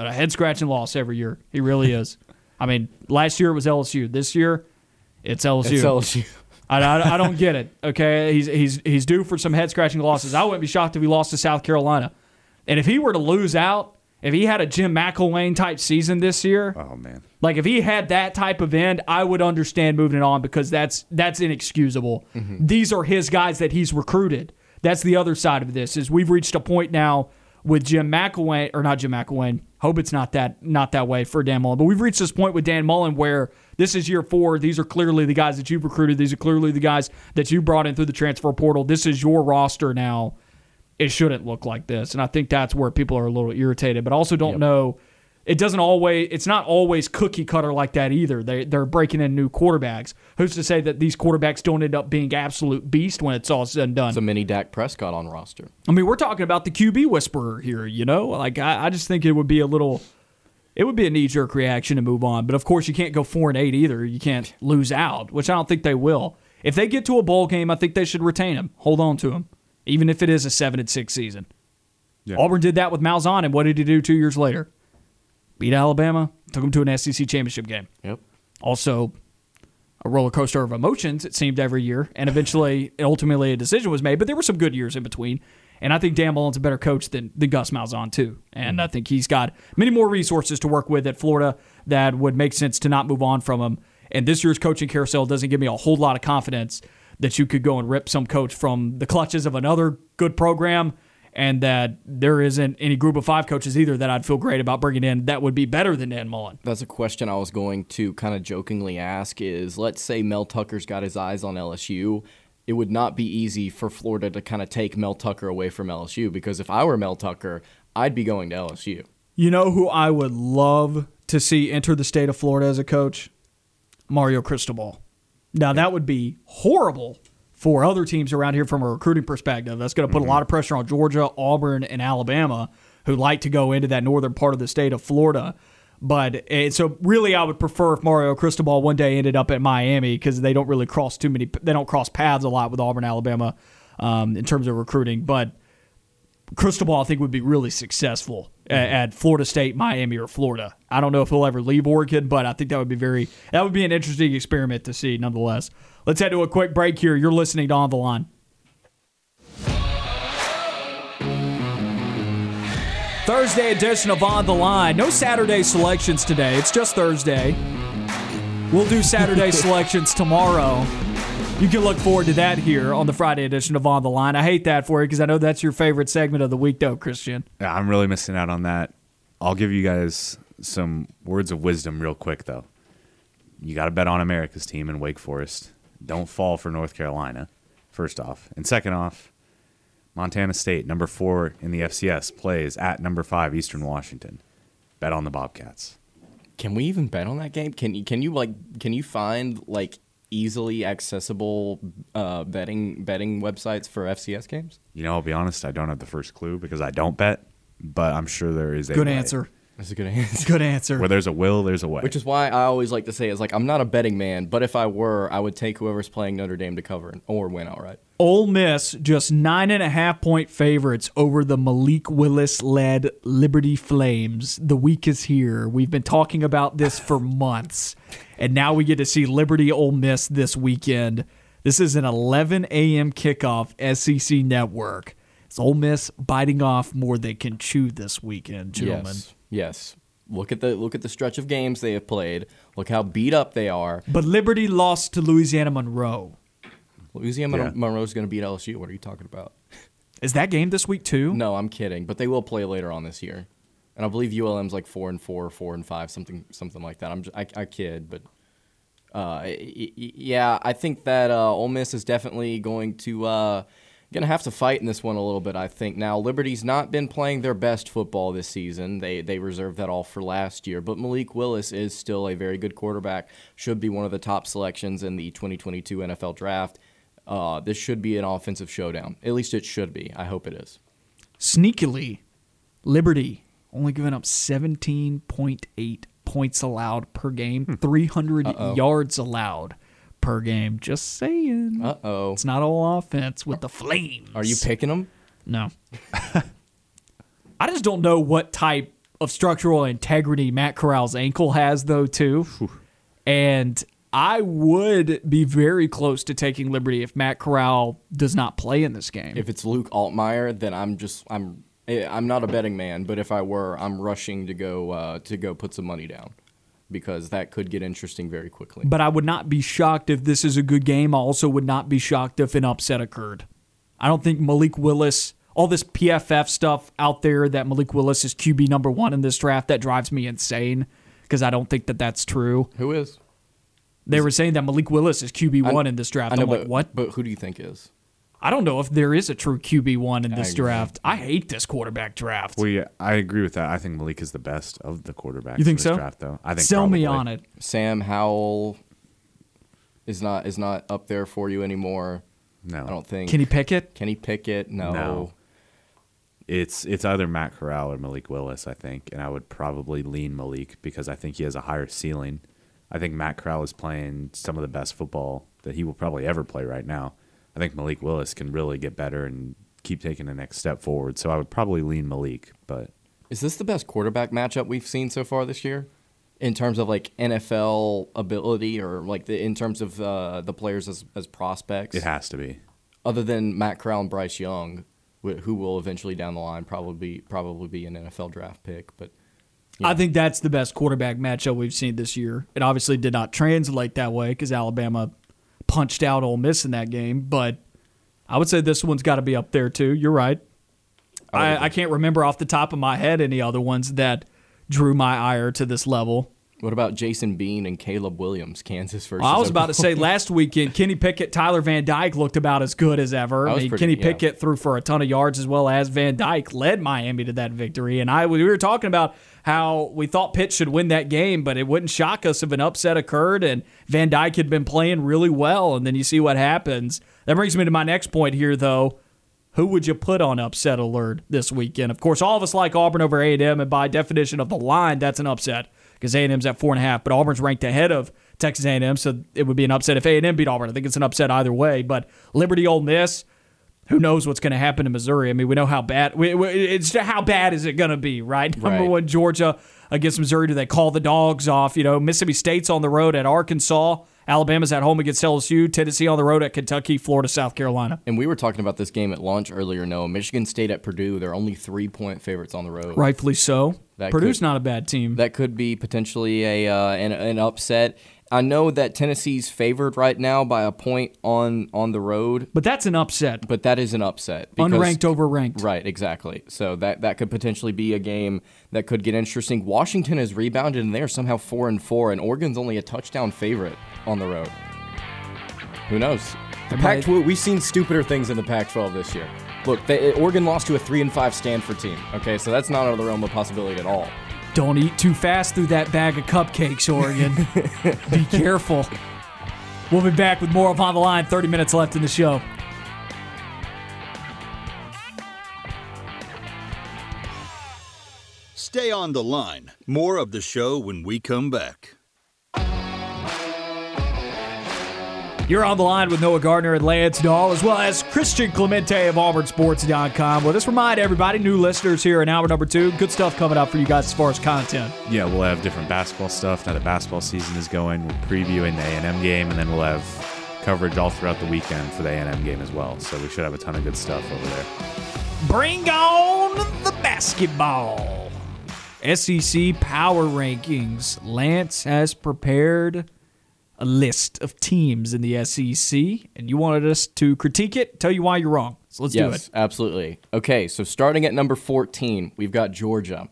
a head scratching loss every year. He really is. I mean, last year it was LSU. This year, it's LSU. It's LSU. I, I, I don't get it. Okay, he's he's he's due for some head scratching losses. I wouldn't be shocked if he lost to South Carolina, and if he were to lose out, if he had a Jim McElwain type season this year, Oh man. like if he had that type of end, I would understand moving it on because that's that's inexcusable. Mm-hmm. These are his guys that he's recruited. That's the other side of this is we've reached a point now with Jim McElwain or not Jim McElwain. Hope it's not that not that way for Dan Mullen, but we've reached this point with Dan Mullen where this is year four. These are clearly the guys that you've recruited. These are clearly the guys that you brought in through the transfer portal. This is your roster now. It shouldn't look like this, and I think that's where people are a little irritated. But also don't know it doesn't always it's not always cookie cutter like that either. They they're breaking in new quarterbacks. Who's to say that these quarterbacks don't end up being absolute beast when it's all said and done? It's a mini Dak Prescott on roster. I mean, we're talking about the QB whisperer here, you know? Like I, I just think it would be a little it would be a knee jerk reaction to move on. But of course you can't go four and eight either. You can't lose out, which I don't think they will. If they get to a bowl game, I think they should retain him. Hold on to him. Even if it is a seven and six season. Yeah. Auburn did that with Malzahn, and what did he do two years later? Beat Alabama, took him to an SEC championship game. Yep. Also, a roller coaster of emotions, it seemed, every year. And eventually, ultimately, a decision was made. But there were some good years in between. And I think Dan Mullen's a better coach than, than Gus Malzahn, too. And I mm-hmm. think he's got many more resources to work with at Florida that would make sense to not move on from him. And this year's coaching carousel doesn't give me a whole lot of confidence that you could go and rip some coach from the clutches of another good program and that there isn't any group of five coaches either that I'd feel great about bringing in that would be better than Dan Mullen. That's a question I was going to kind of jokingly ask is let's say Mel Tucker's got his eyes on LSU. It would not be easy for Florida to kind of take Mel Tucker away from LSU because if I were Mel Tucker, I'd be going to LSU. You know who I would love to see enter the state of Florida as a coach? Mario Cristobal. Now that would be horrible for other teams around here from a recruiting perspective. That's going to put a lot of pressure on Georgia, Auburn, and Alabama, who like to go into that northern part of the state of Florida. But so really, I would prefer if Mario Cristobal one day ended up at Miami because they don't really cross too many. They don't cross paths a lot with Auburn, Alabama, um, in terms of recruiting. But Cristobal, I think, would be really successful at Florida State, Miami, or Florida. I don't know if he'll ever leave Oregon, but I think that would be very that would be an interesting experiment to see, nonetheless. Let's head to a quick break here. You're listening to On the Line. Thursday edition of On the Line. No Saturday selections today. It's just Thursday. We'll do Saturday selections tomorrow. You can look forward to that here on the Friday edition of On the Line. I hate that for you because I know that's your favorite segment of the week, though, Christian. Yeah, I'm really missing out on that. I'll give you guys some words of wisdom real quick though. You got to bet on America's team in Wake Forest. Don't fall for North Carolina. First off, and second off, Montana State, number four in the FCS, plays at number five Eastern Washington. Bet on the Bobcats. Can we even bet on that game? Can you can you like can you find like easily accessible uh, betting betting websites for FCS games? You know, I'll be honest, I don't have the first clue because I don't bet, but I'm sure there is a Good way. answer. That's a good answer. Good answer. Where there's a will, there's a way. Which is why I always like to say is like I'm not a betting man, but if I were, I would take whoever's playing Notre Dame to cover or win outright. Ole Miss just nine and a half point favorites over the Malik Willis led Liberty Flames. The week is here. We've been talking about this for months, and now we get to see Liberty Ole Miss this weekend. This is an 11 a.m. kickoff, SEC Network. It's Ole Miss biting off more than they can chew this weekend, gentlemen. Yes. Yes. Look at the look at the stretch of games they have played. Look how beat up they are. But Liberty lost to Louisiana Monroe. Louisiana Yeah. Monroe's going to beat LSU. What are you talking about? Is that game this week too? No, I'm kidding. But they will play later on this year, and I believe ULM's like four and four, four and five, something something like that. I'm just, I, I kid, but uh, yeah, I think that uh, Ole Miss is definitely going to uh, gonna have to fight in this one a little bit. I think now Liberty's not been playing their best football this season. They they reserved that all for last year, but Malik Willis is still a very good quarterback. Should be one of the top selections in the 2022 NFL Draft. Uh, this should be an offensive showdown. At least it should be. I hope it is. Sneakily, Liberty only giving up 17.8 points allowed per game, 300 yards allowed per game. Just saying. Uh oh. It's not all offense with the Flames. Are you picking them? No. I just don't know what type of structural integrity Matt Corral's ankle has, though, too. And I would be very close to taking Liberty if Matt Corral does not play in this game. If it's Luke Altmaier, then I'm just I'm eh, I'm not a betting man, but if I were, I'm rushing to go uh, to go put some money down because that could get interesting very quickly. but I would not be shocked if this is a good game. I also would not be shocked if an upset occurred. I don't think Malik Willis, all this PFF stuff out there that Malik Willis is QB number one in this draft, that drives me insane because I don't think that that's true. Who is? They were saying that Malik Willis is QB one in this draft. I know, I'm but like, what? But who do you think is? I don't know if there is a true QB one in this agree. draft. I hate this quarterback draft. well, yeah, I agree with that. I think Malik is the best of the quarterbacks. You think in this so? Draft, though. I think Sell me on it. Sam Howell is not is not up there for you anymore. No, I don't think. Kenny Pickett. Kenny Pickett? No. No. It's it's either Matt Corral or Malik Willis, I think, and I would probably lean Malik because I think he has a higher ceiling. I think Matt Corral is playing some of the best football that he will probably ever play right now. I think Malik Willis can really get better and keep taking the next step forward. So I would probably lean Malik, but Is this the best quarterback matchup we've seen so far this year? In terms of like NFL ability or like the, in terms of uh, the players as, as prospects? it has to be. other than Matt Corral and Bryce Young, who will eventually down the line probably probably be an NFL draft pick. But I think that's the best quarterback matchup we've seen this year. It obviously did not translate that way because Alabama punched out Ole Miss in that game, but I would say this one's got to be up there too. You're right. I, I can't remember off the top of my head any other ones that drew my ire to this level. what about Jason Bean and Caleb Williams, Kansas versus? Well, I was about to say last weekend, Kenny Pickett, Tyler Van Dyke looked about as good as ever. I mean, pretty- Kenny yeah. Pickett threw for a ton of yards as well as Van Dyke led Miami to that victory. And I we were talking about how we thought Pitt should win that game, but it wouldn't shock us if an upset occurred and Van Dyke had been playing really well, and then you see what happens. That brings me to my next point here, though. Who would you put on upset alert this weekend? Of course, all of us like Auburn over A&M, and by definition of the line, that's an upset because A&M's at four and a half. But Auburn's ranked ahead of Texas A&M, so it would be an upset if A&M beat Auburn. I think it's an upset either way. But Liberty, Ole Miss, who knows what's going to happen in Missouri? I mean, we know how bad. We, we, it's just how bad is it going to be, right? Number Right. one, Georgia against Missouri. Do they call the dogs off? You know, Mississippi State's on the road at Arkansas. Alabama's at home against LSU. Tennessee on the road at Kentucky. Florida, South Carolina. And we were talking about this game at launch earlier. No, Michigan State at Purdue. They're only three point favorites on the road. Rightfully so. That Purdue's could- not a bad team. That could be potentially a uh, an, an upset. I know that Tennessee's favored right now by a point on on the road, but that's an upset. but that is an upset. because- Unranked over ranked. Right, exactly. So that that could potentially be a game that could get interesting. Washington has rebounded and they're somehow four and four, and Oregon's only a touchdown favorite on the road. Who knows? The Pac-12. We've seen stupider things in the Pac-12 this year. Look, they, Oregon lost to a three and five Stanford team. Okay, so that's not out of the realm of possibility at all. Don't eat too fast through that bag of cupcakes, Oregon. Be careful. We'll be back with more of On the Line. 30 minutes left in the show. Stay on the line. More of the show when we come back. You're on the line with Noah Gardner and Lance Dawe, as well as Christian Clemente of AuburnSports.com. Well, just remind everybody, new listeners here in hour number two, good stuff coming up for you guys as far as content. Yeah, we'll have different basketball stuff now that basketball season is going. We're previewing the A&M game, and then we'll have coverage all throughout the weekend for the A&M game as well. So we should have a ton of good stuff over there. Bring on the basketball. SEC Power Rankings. Lance has prepared a list of teams in the SEC, and you wanted us to critique it, tell you why you're wrong. So let's do Yes, it. absolutely. Okay, so starting at number 14, we've got Georgia.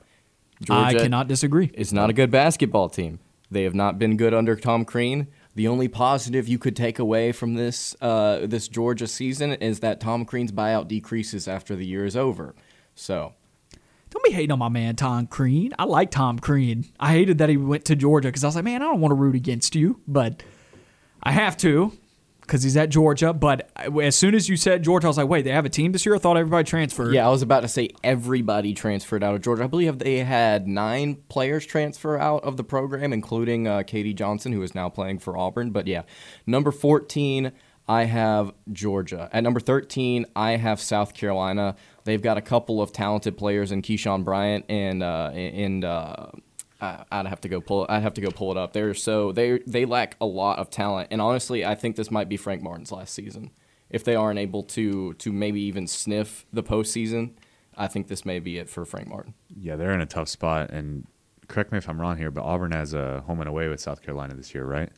Georgia I cannot disagree. It's not a good basketball team. They have not been good under Tom Crean. The only positive you could take away from this uh, this Georgia season is that Tom Crean's buyout decreases after the year is over. So Don't be hating on my man Tom Crean. I like Tom Crean. I hated that he went to Georgia because I was like, man, I don't want to root against you, but I have to because he's at Georgia. But as soon as you said Georgia, I was like, wait, they have a team this year? I thought everybody transferred. yeah, I was about to say everybody transferred out of Georgia. I believe they had nine players transfer out of the program, including uh, KD Johnson, who is now playing for Auburn. But yeah, number 14, I have Georgia. At number 13, I have South Carolina. They've got a couple of talented players in Keyshawn Bryant and uh, and uh, I'd have to go pull. I'd have to go pull it up. They're so they they lack a lot of talent, and honestly, I think this might be Frank Martin's last season. If they aren't able to to maybe even sniff the postseason, I think this may be it for Frank Martin. Yeah, they're in a tough spot. And correct me if I'm wrong here, but Auburn has a home and away with South Carolina this year, right?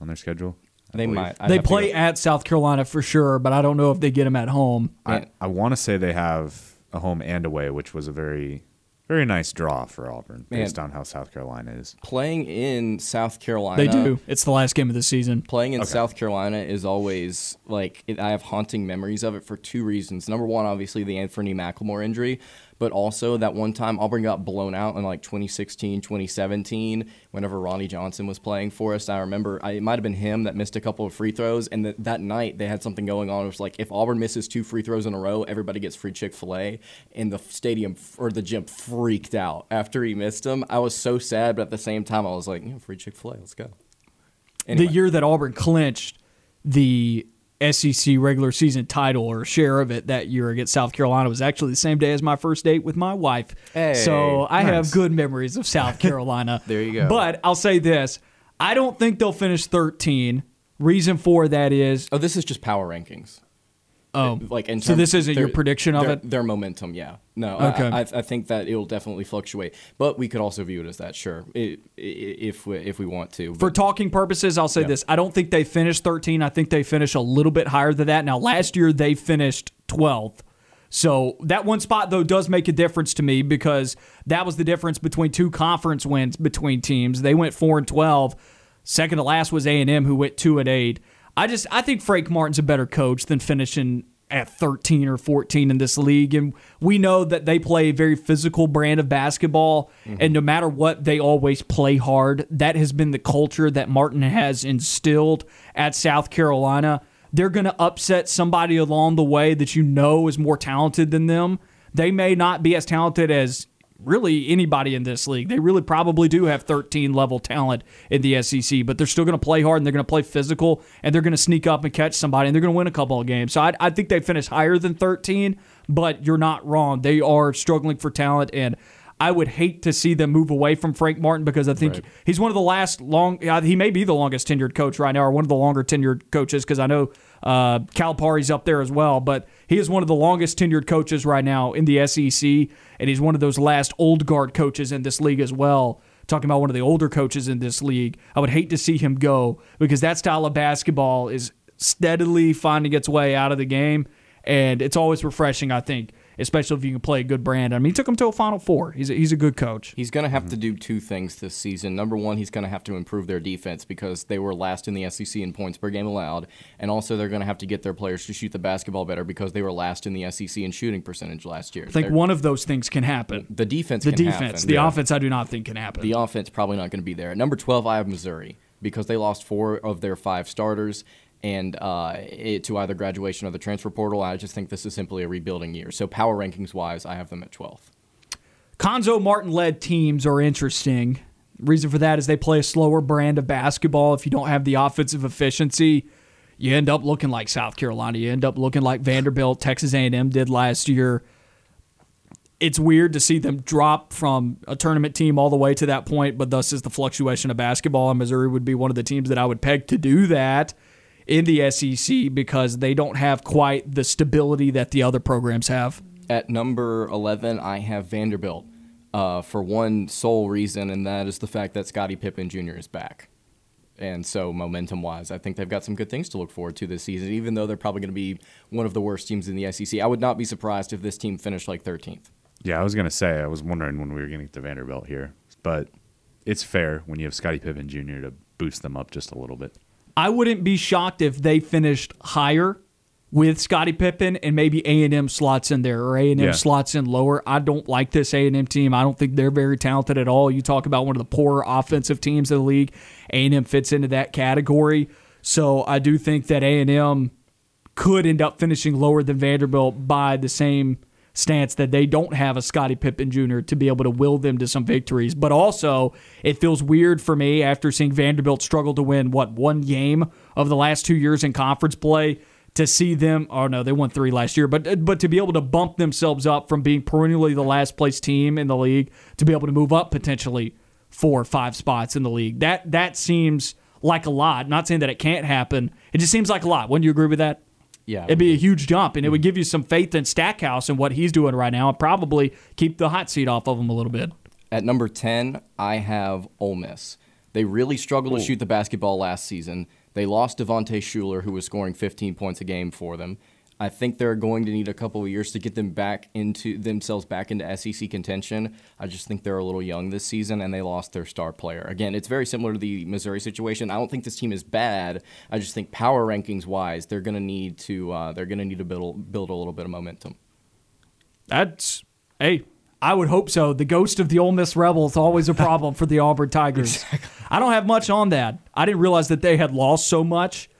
On their schedule? I They believe. might. I'd they play at South Carolina for sure, but I don't know if they get them at home. I, I want to say they have a home and away, which was a very, very nice draw for Auburn Man. based on how South Carolina is. playing in South Carolina. They do. It's the last game of the season. Playing in Okay. South Carolina is always like it, I have haunting memories of it for two reasons. Number one, obviously the Anfernee McLemore injury, but also that one time Auburn got blown out in like 2016, 2017, whenever Ronnie Johnson was playing for us. I remember I, it might have been him that missed a couple of free throws, and that that night they had something going on. It was like if Auburn misses two free throws in a row, everybody gets free Chick Fil A, and the stadium f- or the gym freaked out after he missed them. I was so sad, but at the same time, I was like, yeah, free Chick Fil A, let's go. Anyway. The year that Auburn clinched the SEC regular season title or share of it that year against South Carolina was actually the same day as my first date with my wife. Hey, so I have good memories of South Carolina. There you go. But I'll say this I don't think they'll finish 13. Reason for that is, Oh, this is just power rankings. Oh, uh, Like in so this isn't your prediction of their, it? Their momentum, yeah. No, Okay. I, I, I think that it will definitely fluctuate, but we could also view it as that, sure, if we, if we want to. For talking purposes, I'll say Yeah. this. I don't think they finished 13. I think they finished a little bit higher than that. Now, last year they finished 12th. So that one spot, though, does make a difference to me because that was the difference between two conference wins between teams. They went 4 and 12. Second to last was A&M, who went 2 and 8. I just I think Frank Martin's a better coach than finishing at 13 or 14 in this league. And we know that they play a very physical brand of basketball. And no matter what, they always play hard. That has been the culture that Martin has instilled at South Carolina. They're going to upset somebody along the way that you know is more talented than them. They may not be as talented as really anybody in this league. They really probably do have 13 level talent in the SEC, but they're still going to play hard and they're going to play physical and they're going to sneak up and catch somebody and they're going to win a couple of games. So I, I think they finish higher than 13, but you're not wrong. They are struggling for talent and. I would hate to see them move away from Frank Martin because I think he's one of the last long. He may be the longest tenured coach right now, or one of the longer tenured coaches because I know uh, Calipari's up there as well. But he is one of the longest tenured coaches right now in the SEC, and he's one of those last old guard coaches in this league as well. Talking about one of the older coaches in this league, I would hate to see him go because that style of basketball is steadily finding its way out of the game, and it's always refreshing. I think, especially if you can play a good brand. I mean, he took him to a Final Four. He's a, he's a good coach. He's going to Mm-hmm. have to do two things this season. Number one, he's going to have to improve their defense because they were last in the SEC in points per game allowed. And also, they're going to have to get their players to shoot the basketball better because they were last in the SEC in shooting percentage last year. I think They're- one of those things can happen. the defense The can defense, happen. the offense, I do not think can happen. The offense probably not going to be there. At number 12, I have Missouri because they lost four of their five starters and uh, it, to either graduation or the transfer portal. I just think this is simply a rebuilding year. So power rankings wise, I have them at 12th. Cuonzo Martin led teams are interesting. Reason for that is they play a slower brand of basketball. If you don't have the offensive efficiency, you end up looking like South Carolina. You end up looking like Vanderbilt, Texas A&M did last year. It's weird to see them drop from a tournament team all the way to that point, but thus is the fluctuation of basketball. And Missouri would be one of the teams that I would peg to do that in the SEC because they don't have quite the stability that the other programs have. At number 11, I have Vanderbilt uh, for one sole reason, and that is the fact that Scottie Pippen Jr. is back. And so, momentum wise, I think they've got some good things to look forward to this season, even though they're probably going to be one of the worst teams in the SEC. I would not be surprised if this team finished like 13th. Yeah, I was gonna say I was wondering when we were getting to Vanderbilt here, but it's fair when you have Scottie Pippen Jr. to boost them up just a little bit. I wouldn't be shocked if they finished higher with Scottie Pippen and maybe A and M slots in there or A and M Yeah. slots in lower. I don't like this A and M team. I don't think they're very talented at all. You talk about one of the poorer offensive teams in the league. A and M fits into that category. So I do think that A and M could end up finishing lower than Vanderbilt by the same stance that they don't have a Scottie Pippen Jr. to be able to will them to some victories. But also, it feels weird for me after seeing Vanderbilt struggle to win, what, one game of the last two years in conference play to see them oh no they won three last year but but to be able to bump themselves up from being perennially the last place team in the league to be able to move up potentially four or five spots in the league that that seems like a lot not saying that it can't happen it just seems like a lot wouldn't you agree with that Yeah. It'd be a huge jump, and it would give you some faith in Stackhouse and what he's doing right now, and probably keep the hot seat off of him a little bit. At number 10, I have Ole Miss. They really struggled to shoot the basketball last season. They lost Devontae Shuler, who was scoring 15 points a game for them. I think they're going to need a couple of years to get them back into themselves back into SEC contention. I just think they're a little young this season, and they lost their star player. Again, it's very similar to the Missouri situation. I don't think this team is bad. I just think power rankings wise, they're going to need to uh, they're going to need to build build a little bit of momentum. That's hey, I would hope so. The ghost of the Ole Miss Rebels always a problem for the Auburn Tigers. I don't have much on that. I didn't realize that they had lost so much.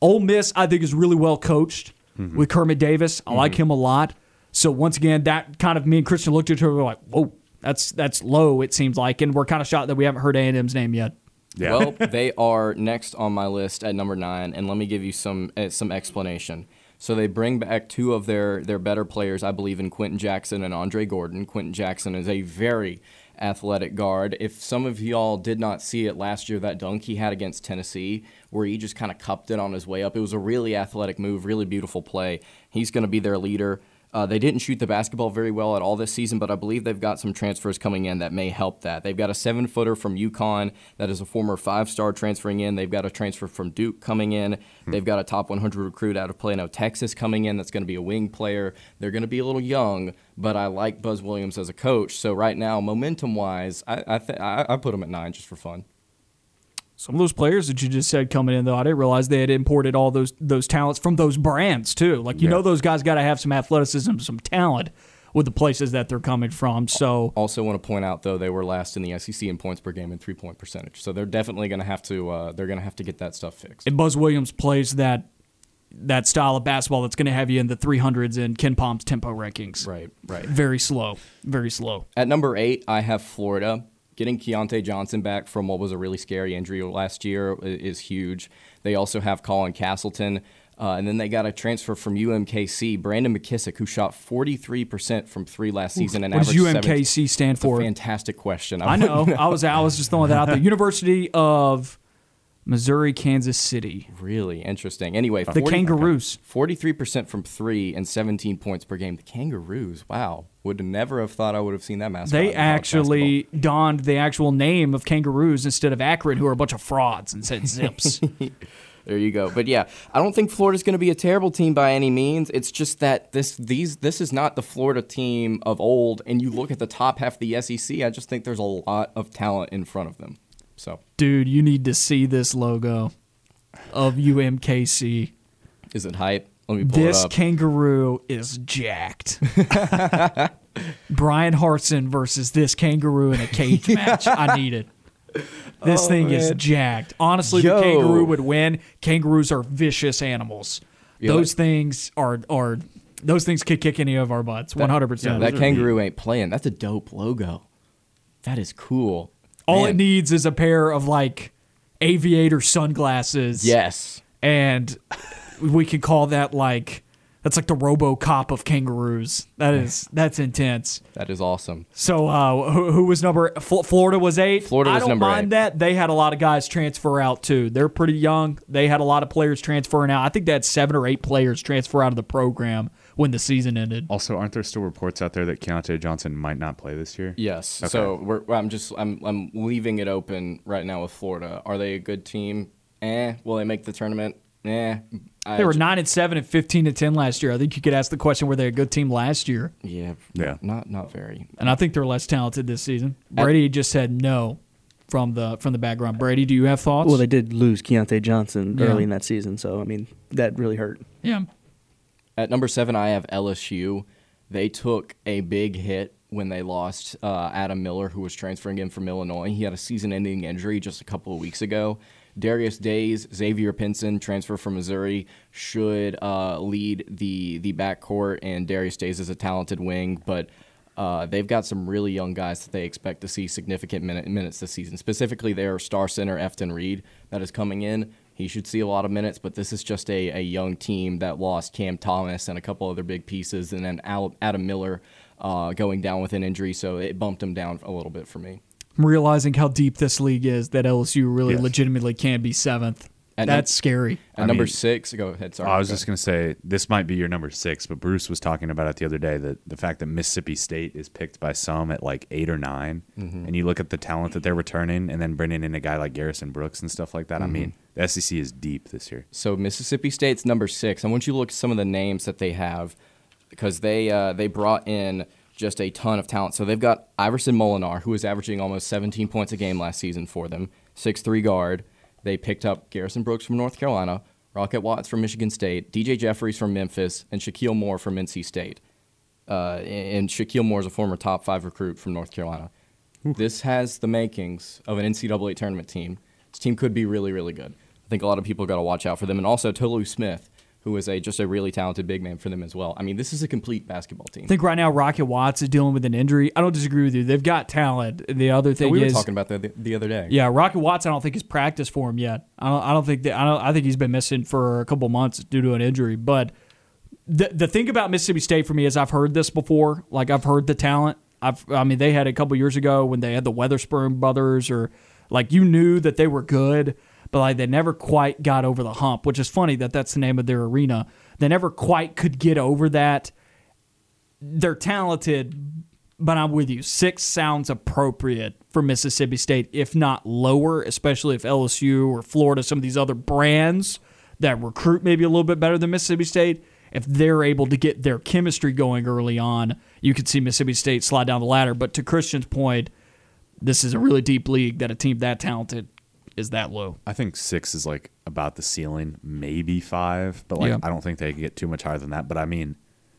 Ole Miss, I think, is really well coached with Kermit Davis. I like him a lot. So once again, that kind of me and Christian looked at each other like, whoa, that's that's low. It seems like, and we're kind of shocked that we haven't heard A and M's name yet. Yeah. Well, they are next on my list at number nine, and let me give you some uh, some explanation. So they bring back two of their their better players, I believe, in Quenton Jackson and Andre Gordon. Quenton Jackson is a very athletic guard. If some of y'all did not see it last year, that dunk he had against Tennessee, where he just kind of cupped it on his way up, it was a really athletic move, really beautiful play. He's going to be their leader. Uh, they didn't shoot the basketball very well at all this season, but I believe they've got some transfers coming in that may help that. They've got a seven footer from UConn that is a former five star transferring in. They've got a transfer from Duke coming in. They've got a top 100 recruit out of Plano, Texas coming in that's going to be a wing player. They're going to be a little young, but I like Buzz Williams as a coach. So right now, momentum wise, I, I, th- I, I put him at nine just for fun. Some of those players that you just said coming in, though, I didn't realize they had imported all those those talents from those brands too. Like you Yeah. know, those guys got to have some athleticism, some talent with the places that they're coming from. So Also, want to point out though they were last in the SEC in points per game and three point percentage. So they're definitely going to have to uh, they're going to have to get that stuff fixed. and Buzz Williams plays that that style of basketball that's going to have you in the 300s in KenPom's tempo rankings. Right, right. Very slow, very slow. At number eight, I have Florida. Getting Keyontae Johnson back from what was a really scary injury last year is huge. They also have Colin Castleton. Uh, and then they got a transfer from UMKC, Brandon McKissic, who shot 43% from three last season and What does UMKC stand for? fantastic question. I know. I was I was just throwing that out there. University of Missouri, Kansas City. Really interesting. Anyway, The Kangaroos. Forty-three percent from three and seventeen points per game. The Kangaroos. Wow, would never have thought I would have seen that mascot. They actually donned the actual name of kangaroos instead of Akron, who are a bunch of frauds, and said Zips. There you go. But yeah, I don't think Florida's going to be a terrible team by any means. It's just that this these this is not the Florida team of old. And you look at the top half of the SEC. I just think there's a lot of talent in front of them. So Dude, you need to see this logo of UMKC. is it hype? Let me pull This it up. kangaroo is jacked. Bryan Harsin versus this kangaroo in a cage match. I need it. This oh, thing is jacked. Honestly, Yo. the kangaroo would win. Kangaroos are vicious animals. Yeah, Those like- things are are those things could kick any of our butts. One hundred percent. That kangaroo ain't playing. That's a dope logo. That is cool. All Man. it needs is a pair of like aviator sunglasses. Yes. and we could call that like that's like the RoboCop of kangaroos. That is that's intense. That is awesome. So uh, who, who was number? Fl- Florida was eight. Florida I was don't number mind eight. that they had a lot of guys transfer out too. They're pretty young. They had a lot of players transferring out. I think they had seven or eight players transfer out of the program when the season ended. Also, aren't there still reports out there that Keyontae Johnson might not play this year? Yes. Okay. So we're, I'm just I'm I'm leaving it open right now with Florida. Are they a good team? Eh. Will they make the tournament? Eh. I They were ju- nine and seven and fifteen and ten last year. I think you could ask the question: Were they a good team last year? Yeah. Yeah. Not not very. And I think they're less talented this season. Brady just said no from the from the background. Brady, do you have thoughts? Well, they did lose Keyontae Johnson Yeah. early in that season, so I mean that really hurt. yeah. At number seven, I have LSU. They took a big hit when they lost uh, Adam Miller, who was transferring in from Illinois. He had a season-ending injury just a couple of weeks ago. Darius Days, Xavier Pinson, transfer from Missouri, should uh, lead the the backcourt, and Darius Days is a talented wing, but uh, they've got some really young guys that they expect to see significant minute, minutes this season. Specifically, their star center Efton Reid that is coming in. He should see a lot of minutes, but this is just a, a young team that lost Cam Thomas and a couple other big pieces, and then Al, Adam Miller uh, going down with an injury, so it bumped him down a little bit for me. I'm realizing how deep this league is that LSU really Yes. legitimately can be seventh. And num- That's scary. At I number mean- six, go ahead. Sorry. I was Go just going to say this might be your number six, but Bruce was talking about it the other day that the fact that Mississippi State is picked by some at like eight or 9 Mm-hmm. and you look at the talent that they're returning, and then bringing in a guy like Garrison Brooks and stuff like that. I Mm-hmm. mean, the SEC is deep this year. So Mississippi State's number six. I want you to look at some of the names that they have because they uh, they brought in just a ton of talent. So they've got Iverson Molinar, who was averaging almost 17 points a game last season for them, six three guard. They picked up Garrison Brooks from North Carolina, Rocket Watts from Michigan State, DJ Jeffries from Memphis, and Shakeel Moore from NC State. Uh, and Shakeel Moore is a former top five recruit from North Carolina. This has the makings of an NCAA tournament team. This team could be really, really good. I think a lot of people got to watch out for them. And also Tolu Smith, who is a just a really talented big man for them as well. I mean, this is a complete basketball team. I think right now Rocket Watts is dealing with an injury. I don't disagree with you. They've got talent. The other thing we were talking about that the, the other day. yeah, Rocket Watts. I don't think has practiced for him yet. I don't. I don't think that. I don't. I think he's been missing for a couple months due to an injury. But the the thing about Mississippi State for me is I've heard this before. Like I've heard the talent. I've. I mean, they had a couple years ago when they had the Weatherspoon brothers, or like you knew that they were good, but like they never quite got over the hump. Which is funny that that's the name of their arena. They never quite could get over that. They're talented, but I'm with you. Six sounds appropriate for Mississippi State, if not lower, especially if LSU or Florida, some of these other brands that recruit maybe a little bit better than Mississippi State, if they're able to get their chemistry going early on, you could see Mississippi State slide down the ladder. But to Christian's point, this is a really deep league that a team that talented is that low. I think six is like about the ceiling, maybe five, but like Yeah. I don't think they can get too much higher than that. But I mean,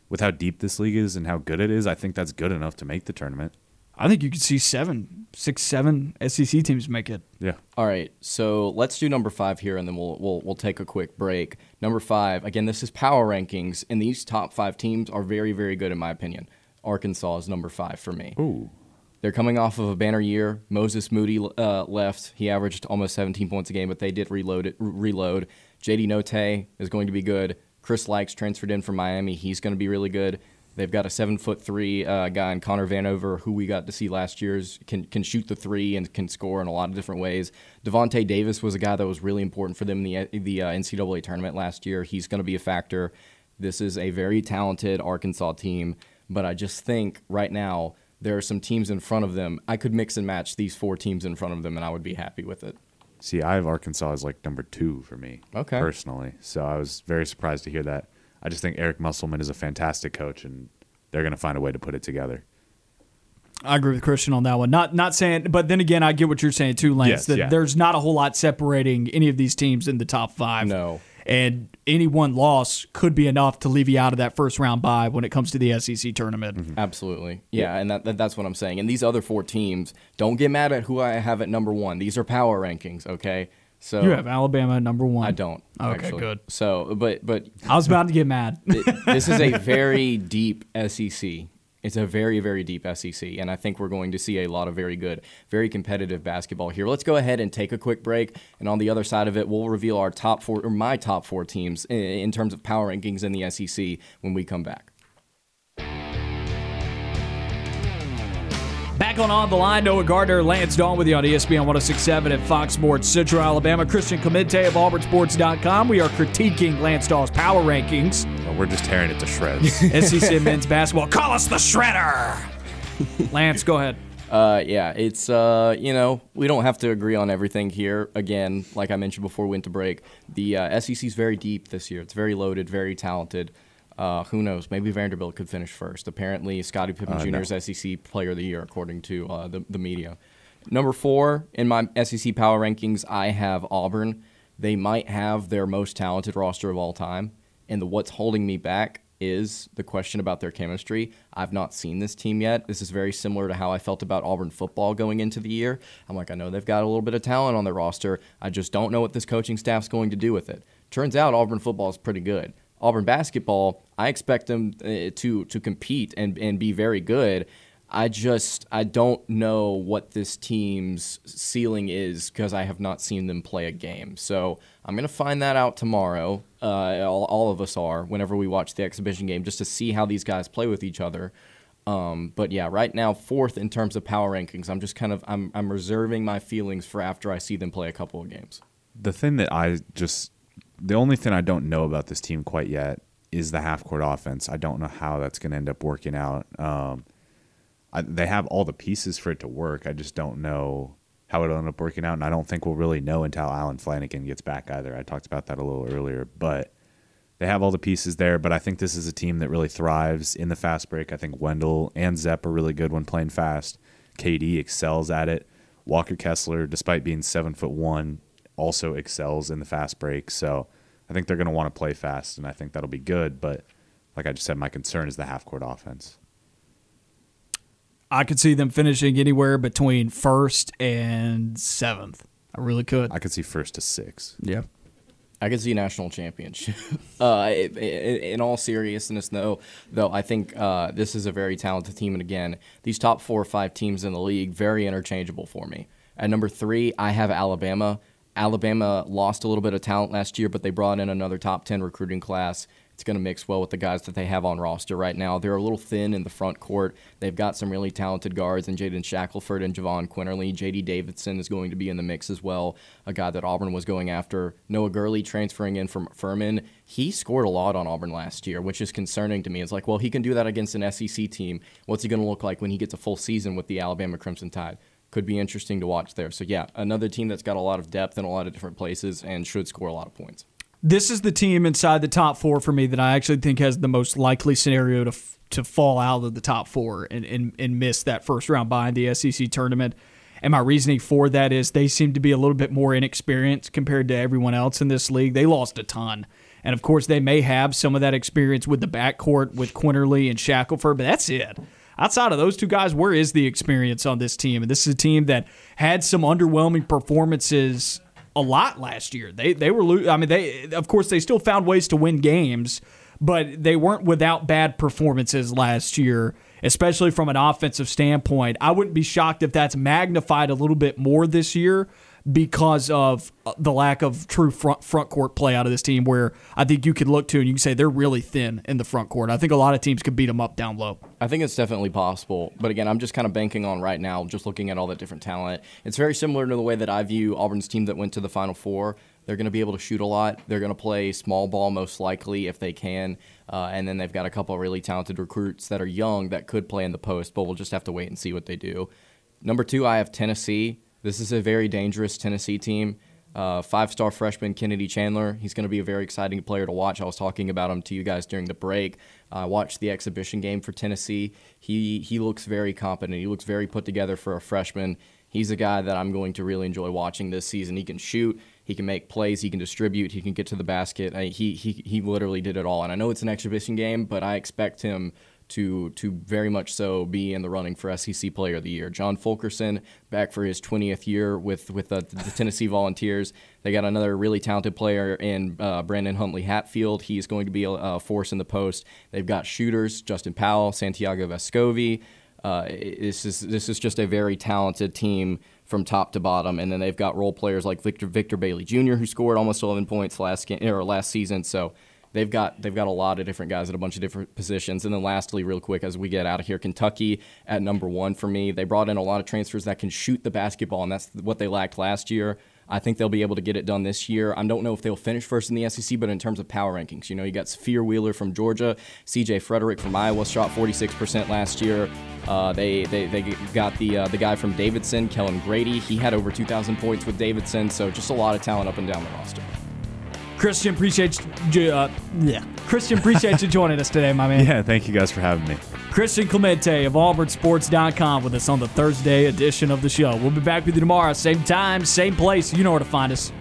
with how deep this league is and how good it is, I think that's good enough to make the tournament. I think you could see seven, six, seven SEC teams make it. Yeah. All right, so let's do number five here, and then we'll we'll we'll take a quick break. Number five, again, this is power rankings, and these top five teams are very very good in my opinion. Arkansas is number five for me. Ooh. They're coming off of a banner year. Moses Moody uh, left. He averaged almost 17 points a game, but they did reload it. Reload. JD Notae is going to be good. Chris Lykes transferred in from Miami. He's going to be really good. They've got a seven foot three uh, guy in Connor Vanover, who we got to see last year's can can shoot the three and can score in a lot of different ways. Davonte Davis was a guy that was really important for them in the the uh, NCAA tournament last year. He's going to be a factor. This is a very talented Arkansas team, but I just think right now there are some teams in front of them. I could mix and match these four teams in front of them, and I would be happy with it. See, I have Arkansas as like number two for me. Okay. Personally. So I was very surprised to hear that. I just think Eric Musselman is a fantastic coach and they're going to find a way to put it together. I agree with Christian on that one. Not not saying, but then again, I get what you're saying too, Lance. Yes, that yeah. there's not a whole lot separating any of these teams in the top five. No. and any one loss could be enough to leave you out of that first round bye when it comes to the SEC tournament. Mm-hmm. Absolutely. Yeah, and that, that, that's what I'm saying. And these other four teams, don't get mad at who I have at number one. These are power rankings, okay? So You have Alabama at number one. I don't. Okay, actually. good. So, but but I was about to get mad. this is a very deep SEC. It's a very, very deep SEC, and I think we're going to see a lot of very good, very competitive basketball here. Let's go ahead and take a quick break, and on the other side of it, we'll reveal our top four, or my top four teams in, terms of power rankings in the SEC when we come back. Back on On the Line, Noah Gardner, Lance Dawe with you on ESPN 1067 at Fox Sports Central Alabama. Christian Clemente of AuburnSports.com. We are critiquing Lance Dawe's power rankings. No, we're just tearing it to shreds. SEC men's basketball. Call us the Shredder. Lance, go ahead. Uh, yeah, it's uh, you know, we don't have to agree on everything here. Again, like I mentioned before we went to break, the uh, SEC is very deep this year. It's very loaded, very talented. Uh, who knows? Maybe Vanderbilt could finish first. Apparently, Scottie Pippen Uh, Jr. no. is SEC Player of the Year according to uh, the the media. Number four in my SEC power rankings, I have Auburn. They might have their most talented roster of all time, and the what's holding me back is the question about their chemistry. I've not seen this team yet. This is very similar to how I felt about Auburn football going into the year. I'm like, I know they've got a little bit of talent on their roster. I just don't know what this coaching staff's going to do with it. Turns out Auburn football is pretty good. Auburn basketball, I expect them uh, to to compete and, and be very good. I just I don't know what this team's ceiling is because I have not seen them play a game. So I'm gonna find that out tomorrow. Uh, all, all of us are whenever we watch the exhibition game, just to see how these guys play with each other. Um, but yeah, right now fourth in terms of power rankings. I'm just kind of I'm I'm reserving my feelings for after I see them play a couple of games. the thing that I just the only thing I don't know about this team quite yet is the half court offense. I don't know how that's going to end up working out. Um, I, they have all the pieces for it to work. I just don't know how it'll end up working out, and I don't think we'll really know until Allen Flanigan gets back either. I talked about that a little earlier, but they have all the pieces there. But I think this is a team that really thrives in the fast break. I think Wendell and Zep are really good when playing fast. KD excels at it. Walker Kessler, despite being seven foot one, also excels in the fast break. So I think they're going to want to play fast, and I think that'll be good. But like I just said, my concern is the half court offense. I could see them finishing anywhere between first and seventh. I really could. I could see first to six. Yeah. I could see national championship. uh, i- i- in all seriousness, though, though I think uh, this is a very talented team, and again, these top four or five teams in the league very interchangeable for me. At number three, I have Alabama. Alabama lost a little bit of talent last year, but they brought in another top ten recruiting class. It's going to mix well with the guys that they have on roster right now. They're a little thin in the front court. They've got some really talented guards in Jaden Shackelford and Javon Quinerly. J.D. Davidson is going to be in the mix as well, a guy that Auburn was going after. Noah Gurley transferring in from Furman. He scored a lot on Auburn last year, which is concerning to me. It's like, well, he can do that against an SEC team. What's he going to look like when he gets a full season with the Alabama Crimson Tide? Could be interesting to watch there. So, yeah, another team that's got a lot of depth in a lot of different places and should score a lot of points. This is the team inside the top four for me that I actually think has the most likely scenario to to fall out of the top four and, and, and miss that first round in the SEC tournament. And my reasoning for that is they seem to be a little bit more inexperienced compared to everyone else in this league. They lost a ton. And of course, they may have some of that experience with the backcourt with Quinerly and Shackelford, but that's it. Outside of those two guys, where is the experience on this team? And this is a team that had some underwhelming performances a lot last year. They they were I mean they of course they still found ways to win games, but they weren't without bad performances last year, especially from an offensive standpoint. I wouldn't be shocked if that's magnified a little bit more this year because of uh, the lack of true front front court play out of this team where I think you could look to and you can say they're really thin in the front court. I think a lot of teams could beat them up down low. I think it's definitely possible. But again, I'm just kind of banking on right now, just looking at all that different talent. It's very similar to the way that I view Auburn's team that went to the Final Four. They're going to be able to shoot a lot. They're going to play small ball most likely if they can. Uh, and then they've got a couple of really talented recruits that are young that could play in the post, but we'll just have to wait and see what they do. Number two, I have Tennessee. This is a very dangerous Tennessee team. Uh, five star freshman Kennedy Chandler. He's going to be a very exciting player to watch. I was talking about him to you guys during the break. I watched the exhibition game for Tennessee. He, he looks very competent. He looks very put together for a freshman. He's a guy that I'm going to really enjoy watching this season. He can shoot, he can make plays, he can distribute, he can get to the basket. I, he, he, he literally did it all. And I know it's an exhibition game, but I expect him to to very much so be in the running for SEC Player of the Year. John Fulkerson back for his 20th year with with the, the Tennessee Volunteers. They got another really talented player in uh, Brandon Huntley Hatfield. He's going to be a, a, force in the post. They've got shooters Justin Powell, Santiago Vescovi. Uh, this is this is just a very talented team from top to bottom, and then they've got role players like Victor Victor Bailey Jr. who scored almost 11 points last game or last season. So they've got they've got a lot of different guys at a bunch of different positions. And then lastly, real quick, as we get out of here, Kentucky at number one for me. They brought in a lot of transfers that can shoot the basketball, and that's what they lacked last year. I think they'll be able to get it done this year. I don't know if they'll finish first in the SEC, but in terms of power rankings, you know, you got Sahvir Wheeler from Georgia, C.J. Fredrick from Iowa shot 46% last year. Uh, they, they they got the uh, the guy from Davidson, Kellan Grady. He had over 2,000 points with Davidson, so just a lot of talent up and down the roster. Christian, appreciate you. Uh, yeah, Christian, appreciate you joining us today, my man. Yeah, thank you guys for having me. Christian Clemente of AuburnSports.com with us on the Thursday edition of the show. We'll be back with you tomorrow, same time, same place. You know where to find us.